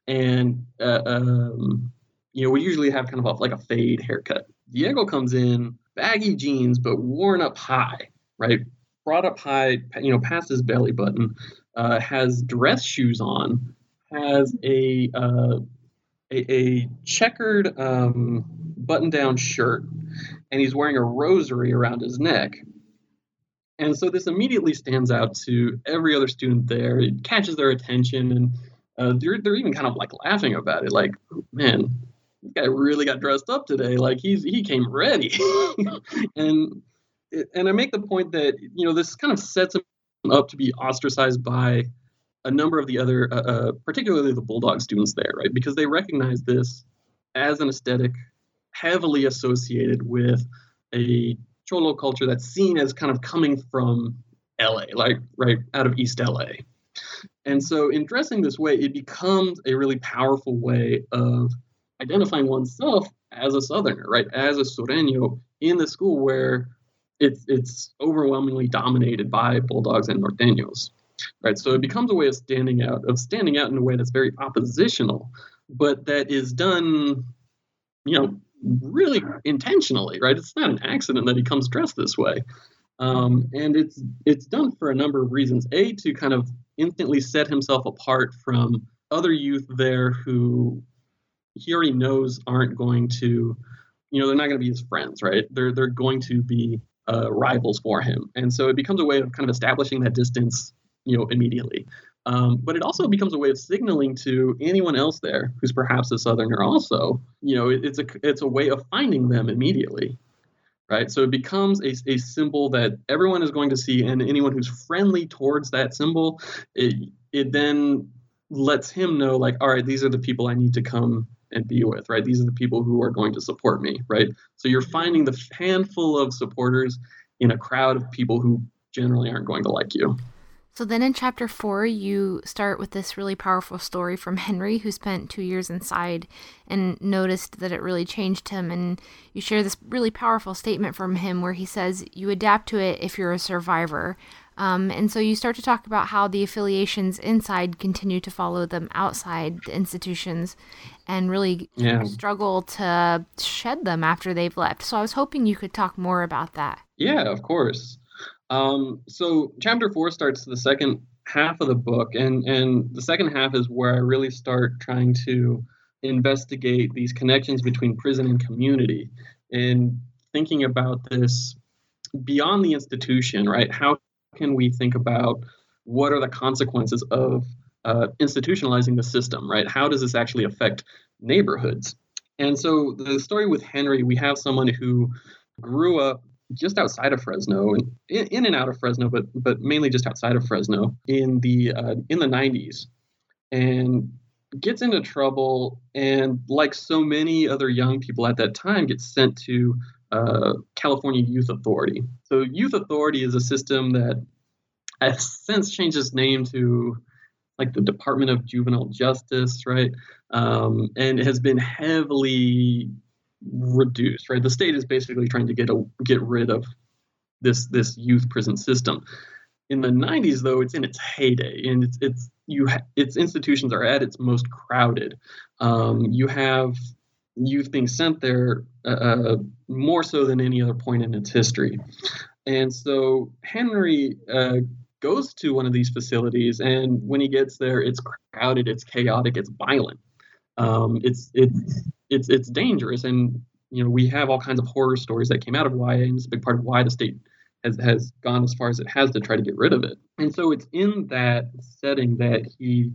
and uh, um, you know, we usually have kind of a, like a fade haircut. Diego comes in baggy jeans, but worn up high, right? Brought up high, you know, past his belly button, uh, has dress shoes on, has a uh, a, a, checkered um, button-down shirt, and he's wearing a rosary around his neck. And so this immediately stands out to every other student there. It catches their attention, and uh, they're they're even kind of like laughing about it, like, man, this guy really got dressed up today. Like he's he came ready. and and I make the point that you know this kind of sets him up to be ostracized by a number of the other, uh, uh, particularly the Bulldog students there, right? Because they recognize this as an aesthetic heavily associated with a cholo culture that's seen as kind of coming from LA, like right out of East LA. And so, in dressing this way, it becomes a really powerful way of identifying oneself as a Southerner, right? As a Sureño in the school where it's it's overwhelmingly dominated by Bulldogs and Norteños, right? So it becomes a way of standing out, of standing out in a way that's very oppositional, but that is done, you know, really intentionally, right? It's not an accident that he comes dressed this way. Um, and it's it's done for a number of reasons. A to kind of instantly set himself apart from other youth there who he already knows aren't going to, you know, they're not going to be his friends, right? They're they're going to be uh, rivals for him, and so it becomes a way of kind of establishing that distance, you know, immediately. Um, but it also becomes a way of signaling to anyone else there who's perhaps a Southerner also, you know, it, it's a it's a way of finding them immediately, right? So it becomes a, a symbol that everyone is going to see, and anyone who's friendly towards that symbol, it it then lets him know like, all right, these are the people I need to come and be with, right? These are the people who are going to support me, right? So you're finding the handful of supporters in a crowd of people who generally aren't going to like you. So then in chapter four, you start with this really powerful story from Henry, who spent two years inside and noticed that it really changed him. And you share this really powerful statement from him where he says, You adapt to it if you're a survivor. Um, and so you start to talk about how the affiliations inside continue to follow them outside the institutions and really yeah. struggle to shed them after they've left. So I was hoping you could talk more about that. Yeah, of course. Um, so chapter four starts the second half of the book, and and the second half is where I really start trying to investigate these connections between prison and community, and thinking about this beyond the institution, right? How can we think about what are the consequences of uh, institutionalizing the system, right? How does this actually affect neighborhoods? And so the story with Henry, we have someone who grew up just outside of Fresno, and in, in and out of Fresno, but but mainly just outside of Fresno in the uh, in the 90s, and gets into trouble, and like so many other young people at that time, gets sent to uh, California Youth Authority. So Youth Authority is a system that has since changed its name to like the Department of Juvenile Justice, right? Um, and has been heavily reduced, right? The state is basically trying to get a, get rid of this this youth prison system. In the 90s, though, it's in its heyday, and it's it's you ha- its institutions are at its most crowded. Um, you have youth being sent there uh, uh, more so than any other point in its history. And so Henry uh, goes to one of these facilities, and when he gets there, it's crowded, it's chaotic, it's violent. Um, it's it's it's it's dangerous, and you know we have all kinds of horror stories that came out of YA, and it's a big part of why the state has has gone as far as it has to try to get rid of it. And so it's in that setting that he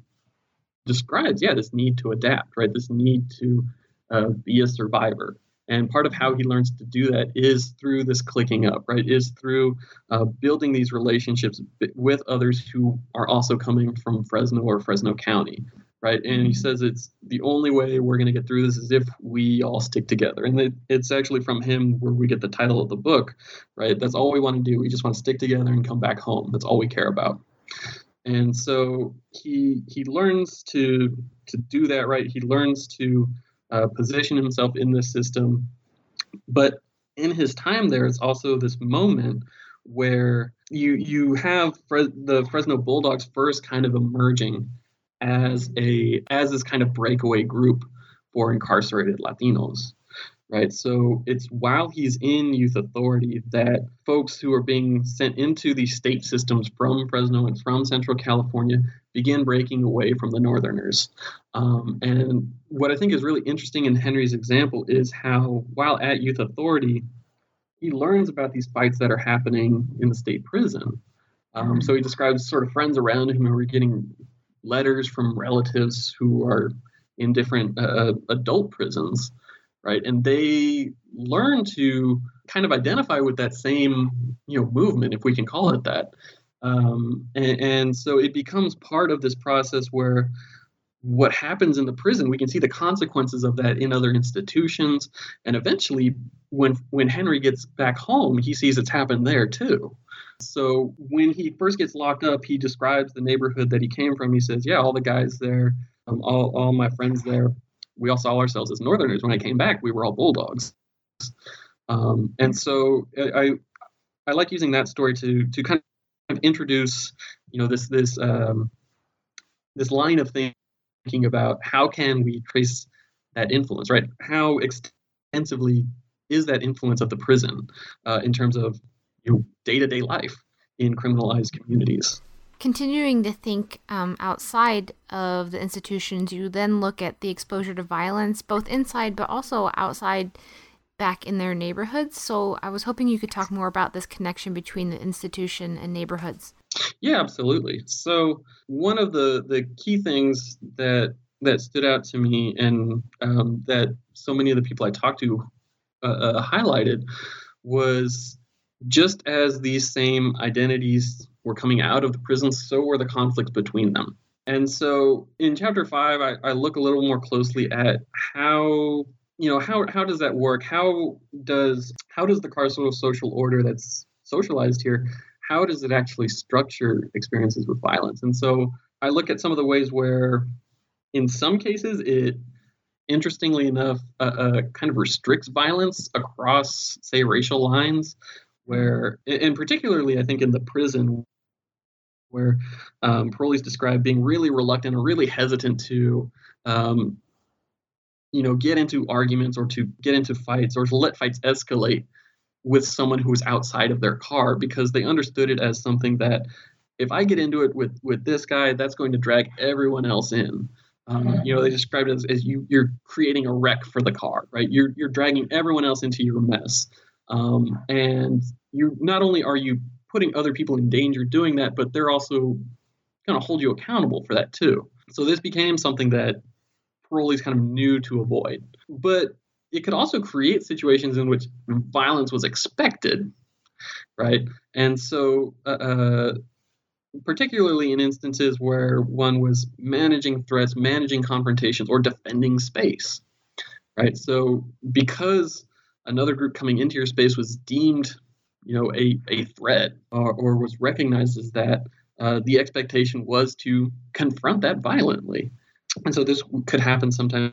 describes, yeah, this need to adapt, right? This need to uh, be a survivor. And part of how he learns to do that is through this clicking up, right? Is through uh, building these relationships with others who are also coming from Fresno or Fresno County, right? And he says it's the only way we're going to get through this is if we all stick together. And it, it's actually from him where we get the title of the book, right? That's all we want to do. We just want to stick together and come back home. That's all we care about. And so he he learns to to do that right. He learns to uh, position himself in this system, but in his time there, it's also this moment where you you have the Fresno Bulldogs first kind of emerging as a as this kind of breakaway group for incarcerated Latinos. Right. So it's while he's in youth authority that folks who are being sent into these state systems from Fresno and from Central California begin breaking away from the Northerners. Um, and what I think is really interesting in Henry's example is how, while at youth authority, he learns about these fights that are happening in the state prison. Um, so he describes sort of friends around him who are getting letters from relatives who are in different uh, adult prisons, right? And they learn to kind of identify with that same, you know, movement, if we can call it that. Um, and, and so it becomes part of this process where what happens in the prison we can see the consequences of that in other institutions and eventually when when henry gets back home he sees it's happened there too so when he first gets locked up, he describes the neighborhood that he came from. He says, "Yeah, all the guys there, um, all all my friends there, we all saw ourselves as Northerners. When I came back, we were all Bulldogs." Um, and so I I like using that story to to kind of introduce you know this this um, this line of thinking about how can we trace that influence, right? How extensively is that influence of the prison uh, in terms of you know, day-to-day life in criminalized communities. Continuing to think um, outside of the institutions, you then look at the exposure to violence, both inside but also outside back in their neighborhoods. So I was hoping you could talk more about this connection between the institution and neighborhoods. Yeah, absolutely. So one of the the key things that that stood out to me and um, that so many of the people I talked to uh, uh, highlighted was just as these same identities were coming out of the prisons, so were the conflicts between them. And so in chapter five, I, I look a little more closely at how you know how how does that work? How does how does the carceral social order that's socialized here, how does it actually structure experiences with violence? And so I look at some of the ways where, in some cases, it interestingly enough, uh, uh, kind of restricts violence across, say, racial lines where, and particularly I think in the prison, where um, parolees describe being really reluctant or really hesitant to, um, you know, get into arguments or to get into fights or to let fights escalate with someone who is outside of their car because they understood it as something that if I get into it with with this guy, that's going to drag everyone else in. Um, you know, they described it as, as you you're creating a wreck for the car, right? You're you're dragging everyone else into your mess. Um, and you not only are you putting other people in danger doing that, but they're also going to hold you accountable for that too. So this became something that parolees kind of knew to avoid. But it could also create situations in which violence was expected, right? And so, uh, uh particularly in instances where one was managing threats, managing confrontations, or defending space, right? So because another group coming into your space was deemed, you know, a, a threat or, or was recognized as that, uh, the expectation was to confront that violently. And so this could happen sometimes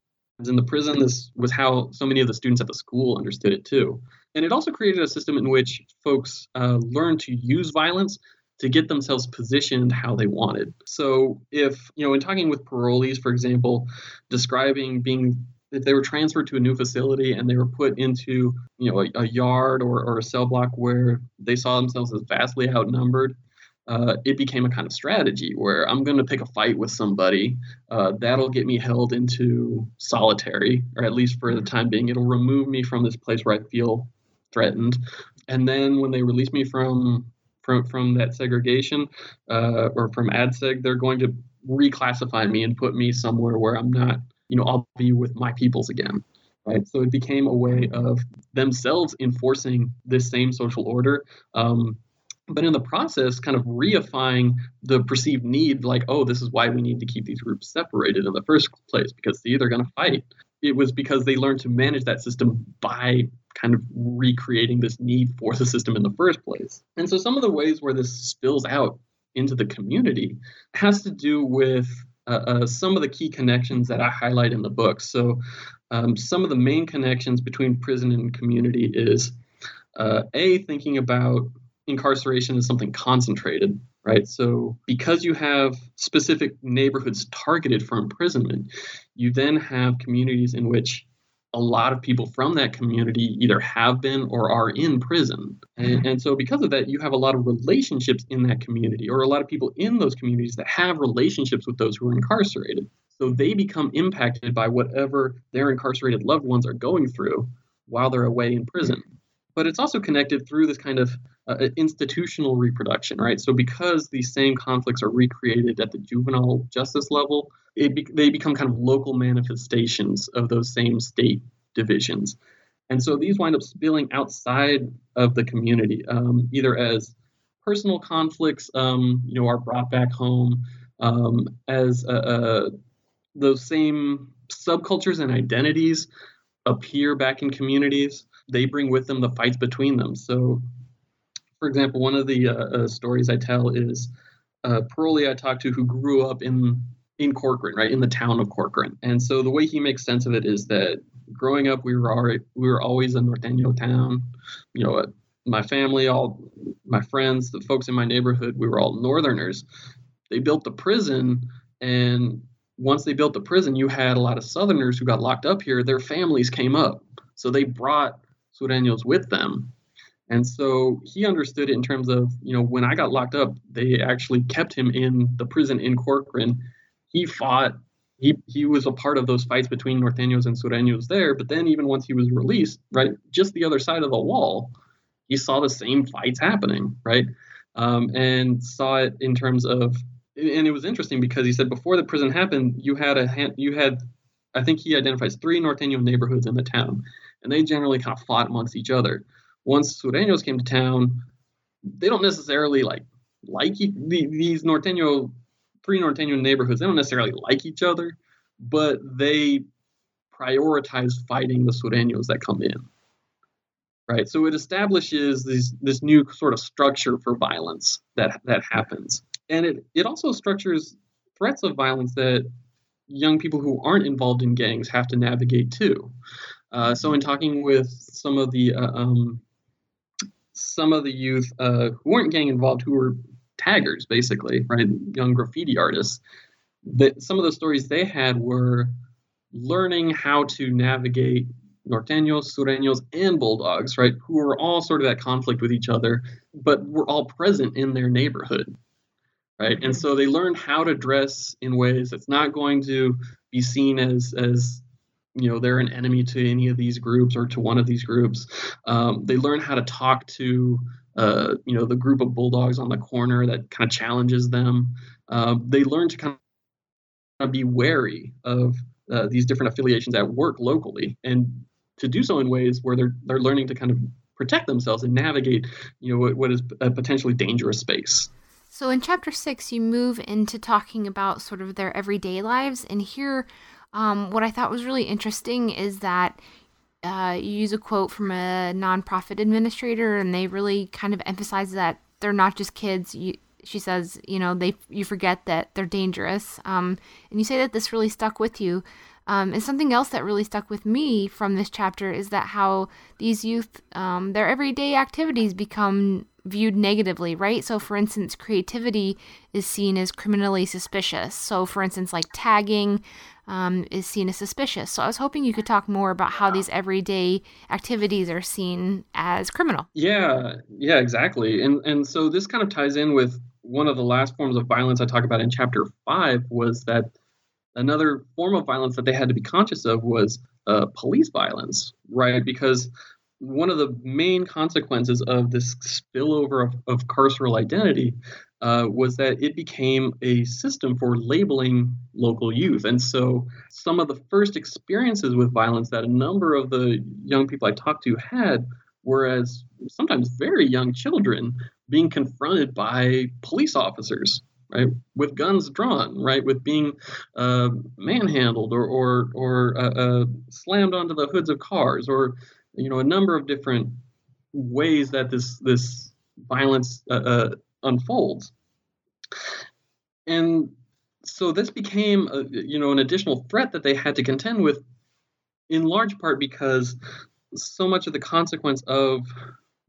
in the prison. This was how so many of the students at the school understood it too. And it also created a system in which folks uh, learned to use violence to get themselves positioned how they wanted. So if, you know, in talking with parolees, for example, describing being if they were transferred to a new facility and they were put into you know a, a yard or, or a cell block where they saw themselves as vastly outnumbered uh, it became a kind of strategy where i'm going to pick a fight with somebody uh, that'll get me held into solitary or at least for the time being it'll remove me from this place where i feel threatened and then when they release me from from from that segregation uh, or from adseg they're going to reclassify me and put me somewhere where i'm not you know, I'll be with my peoples again. Right. So it became a way of themselves enforcing this same social order um, but in the process, kind of reifying the perceived need, like, oh, this is why we need to keep these groups separated in the first place, because see, they're going to fight. It was because they learned to manage that system by kind of recreating this need for the system in the first place. And so some of the ways where this spills out into the community has to do with uh, uh, some of the key connections that I highlight in the book. So, um, some of the main connections between prison and community is uh, a thinking about incarceration is something concentrated, right? So, because you have specific neighborhoods targeted for imprisonment, you then have communities in which a lot of people from that community either have been or are in prison. And, mm-hmm. and, so, because of that, you have a lot of relationships in that community, or a lot of people in those communities that have relationships with those who are incarcerated. So, they become impacted by whatever their incarcerated loved ones are going through while they're away in prison. But it's also connected through this kind of uh, institutional reproduction, right? So, because these same conflicts are recreated at the juvenile justice level, be, they become kind of local manifestations of those same state divisions. And so these wind up spilling outside of the community, um, either as personal conflicts, um, you know, are brought back home, um, as uh, uh, those same subcultures and identities appear back in communities. They bring with them the fights between them. So, for example, one of the uh, uh stories I tell is uh, I talked to who grew up in in Corcoran, right, in the town of Corcoran. And so the way he makes sense of it is that growing up, we were already, we were always a Norteño town. You know, my family, all my friends, the folks in my neighborhood, we were all Northerners. They built the prison, and once they built the prison, you had a lot of Southerners who got locked up here. Their families came up, so they brought Sureños with them. And so he understood it in terms of, you know, when I got locked up, they actually kept him in the prison in Corcoran he fought he he was a part of those fights between norteños and sureños there. But then even once he was released, right, just the other side of the wall, he saw the same fights happening, right, um, and saw it in terms of. And it was interesting because he said before the prison happened, you had a you had, I think he identifies three norteño neighborhoods in the town, and they generally kind of fought amongst each other. Once sureños came to town, they don't necessarily like like these norteño three Norteño neighborhoods, they don't necessarily like each other, but they prioritize fighting the Sureños that come in. Right. So it establishes this this new sort of structure for violence that that happens. And it, it also structures threats of violence that young people who aren't involved in gangs have to navigate too. Uh, so in talking with some of the uh, um, some of the youth uh, who weren't gang involved, who were taggers, basically, right? Young graffiti artists. That some of the stories they had were learning how to navigate norteños, sureños, and bulldogs, right? Who were all sort of at conflict with each other, but were all present in their neighborhood, right? And so they learned how to dress in ways that's not going to be seen as as you know they're an enemy to any of these groups or to one of these groups. Um, they learn how to talk to uh, you know, the group of bulldogs on the corner that kind of challenges them. Uh, they learn to kind of be wary of uh, these different affiliations at work locally, and to do so in ways where they're they're learning to kind of protect themselves and navigate, you know, what, what is a potentially dangerous space. So in chapter six, you move into talking about sort of their everyday lives, and here. Um, what I thought was really interesting is that uh, you use a quote from a nonprofit administrator, and they really kind of emphasize that they're not just kids. You, she says, you know, they you forget that they're dangerous. Um, and you say that this really stuck with you. Um, and something else that really stuck with me from this chapter is that how these youth, um, their everyday activities become viewed negatively, right? So, for instance, creativity is seen as criminally suspicious. So, for instance, like tagging, um, is seen as suspicious. So I was hoping you could talk more about how these everyday activities are seen as criminal. Yeah, yeah, exactly. And and so this kind of ties in with one of the last forms of violence I talk about in chapter five was that another form of violence that they had to be conscious of was uh, police violence, right? Because one of the main consequences of this spillover of, of carceral identity uh, was that it became a system for labeling local youth. And so some of the first experiences with violence that a number of the young people I talked to had were as sometimes very young children being confronted by police officers right, with guns drawn, right, with being uh, manhandled or or, or uh, uh, slammed onto the hoods of cars, or you know, a number of different ways that this this violence uh, unfolds, and so this became a, you know an additional threat that they had to contend with, in large part because so much of the consequence of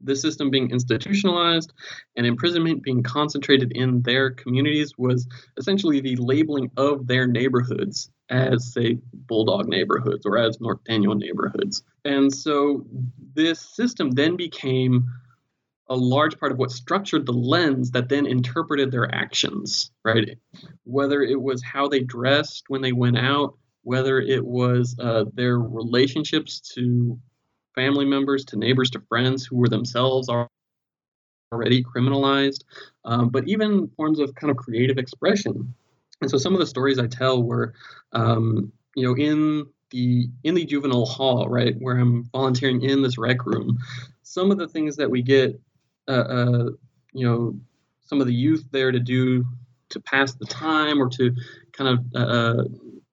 the system being institutionalized and imprisonment being concentrated in their communities was essentially the labeling of their neighborhoods as, say, Bulldog neighborhoods or as Norteño neighborhoods. And so this system then became a large part of what structured the lens that then interpreted their actions, right? Whether it was how they dressed when they went out, whether it was uh, their relationships to family members to neighbors to friends who were themselves already criminalized, um, but even forms of kind of creative expression. And so some of the stories I tell were, um, you know, in the in the juvenile hall, right, where I'm volunteering in this rec room. Some of the things that we get, uh, uh, you know, some of the youth there to do to pass the time or to kind of uh, uh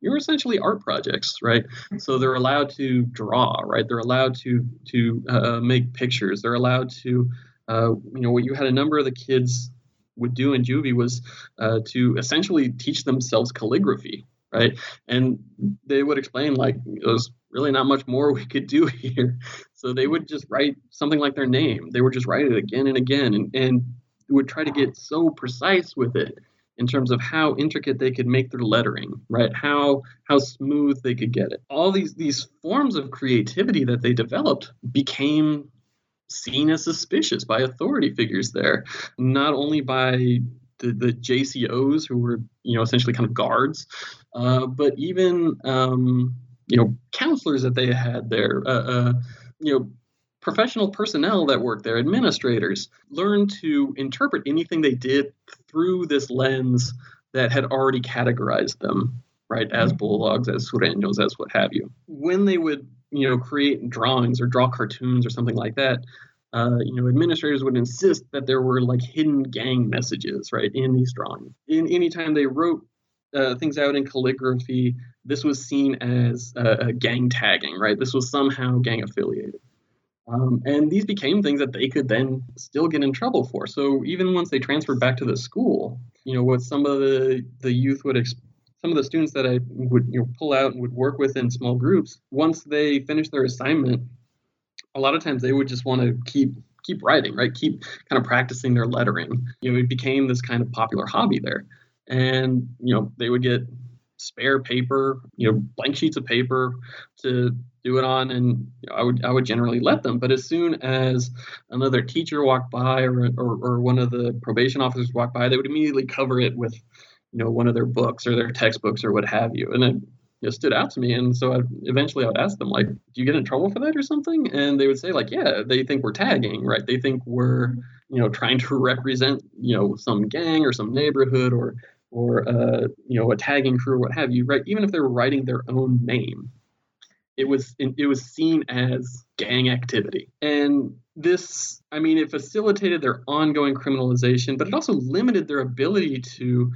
you're essentially art projects, right? So they're allowed to draw, right? They're allowed to to uh, make pictures. They're allowed to, uh, you know, what you had a number of the kids would do in juvie was uh, to essentially teach themselves calligraphy, right? And they would explain like there's really not much more we could do here. So they would just write something like their name. They would just write it again and again, and and would try to get so precise with it in terms of how intricate they could make their lettering, right? How how smooth they could get it. All these these forms of creativity that they developed became seen as suspicious by authority figures there, not only by the, the JCOs who were you know essentially kind of guards, uh, but even um, you know counselors that they had there. Uh, uh, you know professional personnel that work there, administrators, learned to interpret anything they did through this lens that had already categorized them, right, as mm-hmm. bulldogs, as sureños, as what have you. When they would, you know, create drawings or draw cartoons or something like that, uh, you know, administrators would insist that there were like hidden gang messages, right, in these drawings. In anytime they wrote uh, things out in calligraphy, this was seen as uh, gang tagging, right? This was somehow gang affiliated. Um, and these became things that they could then still get in trouble for. So even once they transferred back to the school, you know, what some of the, the youth would, some of the students that I would you know, pull out and would work with in small groups, once they finished their assignment, a lot of times they would just want to keep keep writing, right? Keep kind of practicing their lettering. You know, it became this kind of popular hobby there. And, you know, they would get spare paper, you know, blank sheets of paper to do it on, and you know, I would I would generally let them. But as soon as another teacher walked by or, or, or one of the probation officers walked by, they would immediately cover it with, you know, one of their books or their textbooks or what have you, and it you know, stood out to me. And so I, eventually I would ask them like, "Do you get in trouble for that or something?" And they would say like, "Yeah, they think we're tagging, right? They think we're you know trying to represent you know some gang or some neighborhood or." Or uh, you know a tagging crew or what have you, right? Even if they were writing their own name, it was it was seen as gang activity, and this, I mean, it facilitated their ongoing criminalization, but it also limited their ability to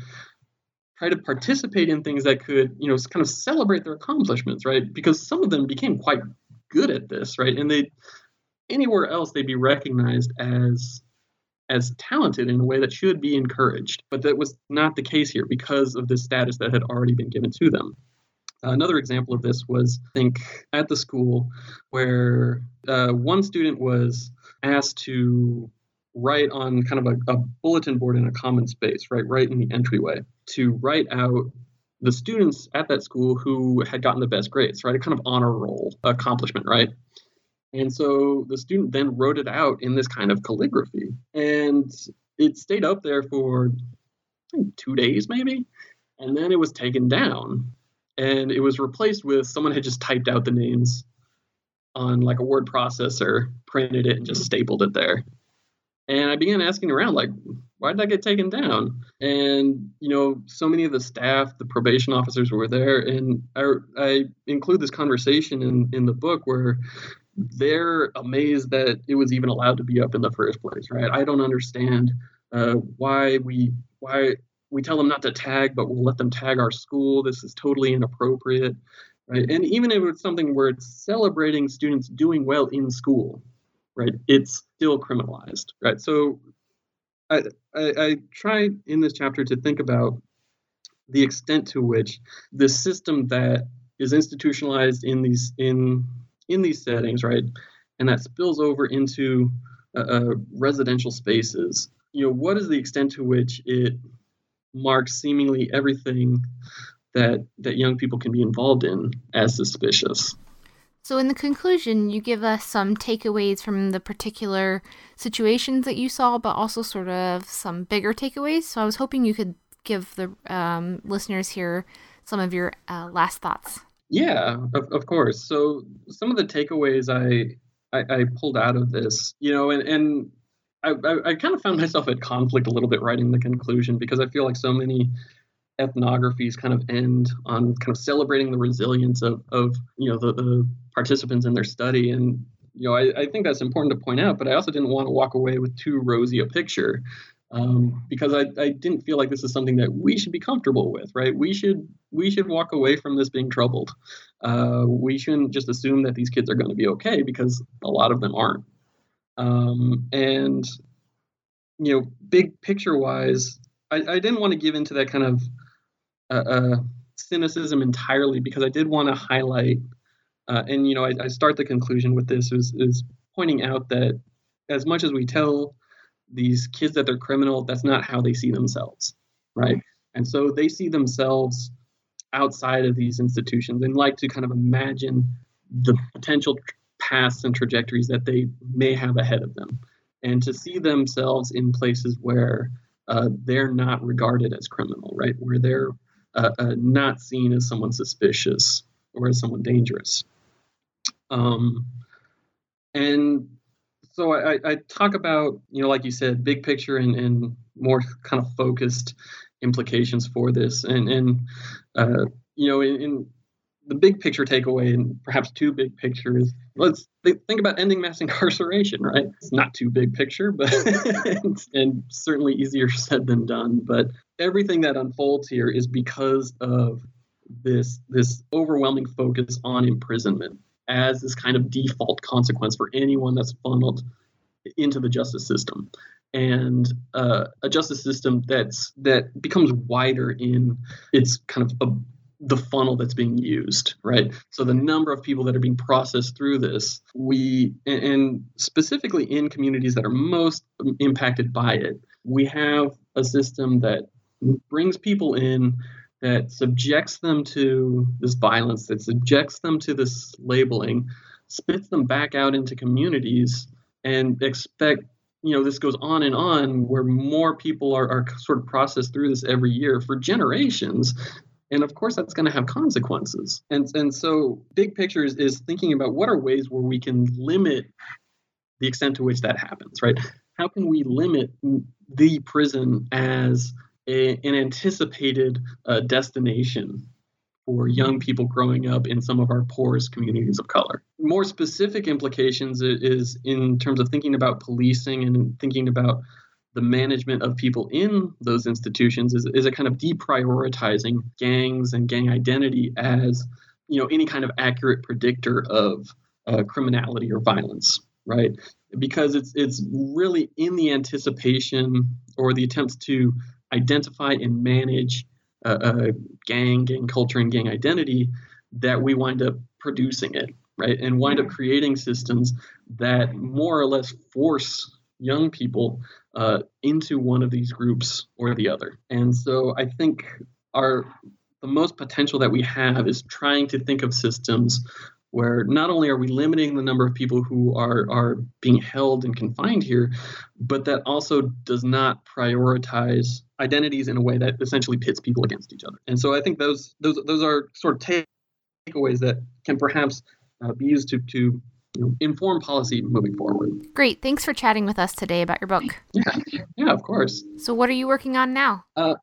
try to participate in things that could, you know, kind of celebrate their accomplishments, right? Because some of them became quite good at this, right? And they anywhere else they'd be recognized as as talented in a way that should be encouraged. But that was not the case here because of the status that had already been given to them. Another example of this was, I think, at the school where uh, one student was asked to write on kind of a, a bulletin board in a common space, right, right in the entryway, to write out the students at that school who had gotten the best grades, right? A kind of honor roll accomplishment, right? And so the student then wrote it out in this kind of calligraphy. And it stayed up there for two days, maybe. And then it was taken down and it was replaced with someone had just typed out the names on like a word processor, printed it, and just stapled it there. And I began asking around, like, why did that get taken down? And, you know, so many of the staff, the probation officers were there. And I, I include this conversation in, in the book where they're amazed that it was even allowed to be up in the first place, right? I don't understand uh, why we why we tell them not to tag, but we'll let them tag our school. This is totally inappropriate, right? And even if it's something where it's celebrating students doing well in school, right? It's still criminalized, right? So I, I, I try in this chapter to think about the extent to which the system that is institutionalized in these in in these settings, right, and that spills over into uh, uh, residential spaces. You know, what is the extent to which it marks seemingly everything that that young people can be involved in as suspicious? So, in the conclusion, you give us some takeaways from the particular situations that you saw, but also sort of some bigger takeaways. So, I was hoping you could give the um, listeners here some of your uh, last thoughts. Yeah, of, of course. So, some of the takeaways I, I, I pulled out of this, you know, and, and I, I, kind of found myself at conflict a little bit writing the conclusion because I feel like so many ethnographies kind of end on kind of celebrating the resilience of, of you know the, the participants in their study and you know I, I think that's important to point out but i also didn't want to walk away with too rosy a picture um, because I, I didn't feel like this is something that we should be comfortable with right? We should we should walk away from this being troubled. Uh, we shouldn't just assume that these kids are going to be okay because a lot of them aren't. Um, and you know big picture wise I, I didn't want to give into that kind of uh, uh, cynicism entirely because I did want to highlight, uh, and you know, I, I, start the conclusion with this is is pointing out that as much as we tell these kids that they're criminal, that's not how they see themselves, right? And so they see themselves outside of these institutions and like to kind of imagine the potential paths and trajectories that they may have ahead of them, and to see themselves in places where uh, they're not regarded as criminal, right? Where they're uh, uh, not seen as someone suspicious or as someone dangerous. Um, and so I, I, talk about, you know, like you said, big picture and, and more kind of focused implications for this. And, and uh, you know, in, in the big picture takeaway, and perhaps two big pictures, let's think about ending mass incarceration, right? It's not too big picture, but and certainly easier said than done. But everything that unfolds here is because of this this overwhelming focus on imprisonment as this kind of default consequence for anyone that's funneled into the justice system and uh, a justice system that's that becomes wider in its kind of a, the funnel that's being used, right? So the number of people that are being processed through this, we, and specifically in communities that are most impacted by it, we have a system that brings people in that subjects them to this violence, that subjects them to this labeling, spits them back out into communities, and expect you know this goes on and on where more people are, are sort of processed through this every year for generations. And of course that's going to have consequences. And and so big picture is, is thinking about what are ways where we can limit the extent to which that happens right? How can we limit the prison as a, an anticipated uh, destination for young people growing up in some of our poorest communities of color. More specific implications is in terms of thinking about policing and thinking about the management of people in those institutions is, is a kind of deprioritizing gangs and gang identity as you know any kind of accurate predictor of uh, criminality or violence right because it's it's really in the anticipation or the attempts to identify and manage uh, uh, gang gang culture and gang identity that we wind up producing it right and wind up creating systems that more or less force young people uh, into one of these groups or the other. And so I think our the most potential that we have is trying to think of systems where not only are we limiting the number of people who are are being held and confined here, but that also does not prioritize identities in a way that essentially pits people against each other. And so I think those those those are sort of takeaways that can perhaps uh, be used to to you know, inform policy moving forward. Great. Thanks for chatting with us today about your book. Yeah, yeah, of course. So, what are you working on now? Uh,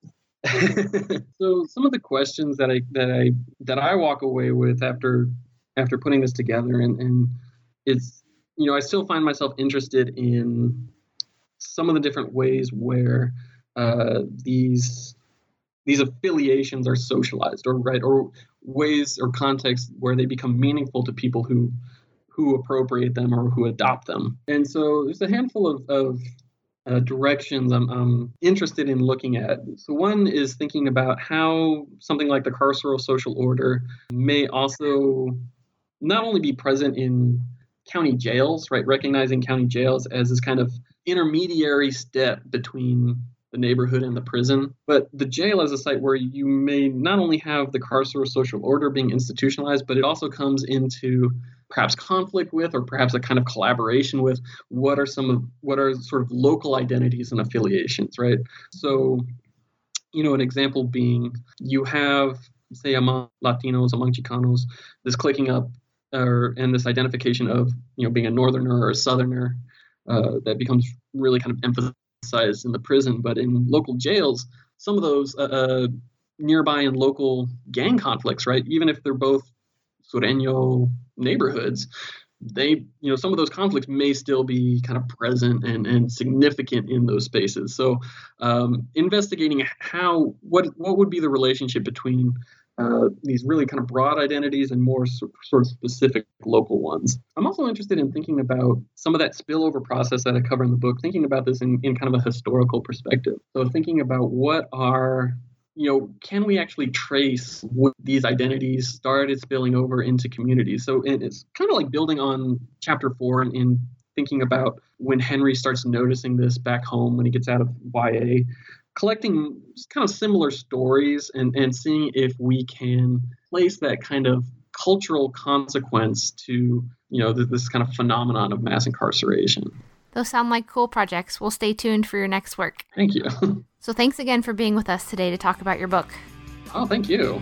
so, some of the questions that I that I that I walk away with after after putting this together and, and it's you know I still find myself interested in some of the different ways where uh, these these affiliations are socialized or right or ways or contexts where they become meaningful to people who who appropriate them or who adopt them. And so there's a handful of, of uh, directions I'm, I'm, interested in looking at. So, one is thinking about how something like the carceral social order may also not only be present in county jails, right? Recognizing county jails as this kind of intermediary step between the neighborhood and the prison. But the jail is a site where you may not only have the carceral social order being institutionalized, but it also comes into perhaps conflict with or perhaps a kind of collaboration with what are some of what are sort of local identities and affiliations, right? So, you know, an example being you have say among Latinos, among Chicanos, this clicking up or and this identification of you know being a northerner or a southerner uh, that becomes really kind of emphasized in the prison, but in local jails, some of those uh, uh, nearby and local gang conflicts, right? Even if they're both sureño neighborhoods, they, you know, some of those conflicts may still be kind of present and, and significant in those spaces. So, um, investigating how what what would be the relationship between uh, these really kind of broad identities and more sort of specific local ones. I'm also interested in thinking about some of that spillover process that I cover in the book, thinking about this in, in kind of a historical perspective. So, thinking about what are you know, can we actually trace what these identities started spilling over into communities? So it's kind of like building on chapter four in, in thinking about when Henry starts noticing this back home when he gets out of YA collecting kind of similar stories and, and seeing if we can place that kind of cultural consequence to you know this kind of phenomenon of mass incarceration. Those sound like cool projects. We'll stay tuned for your next work. Thank you. So thanks again for being with us today to talk about your book. Oh thank you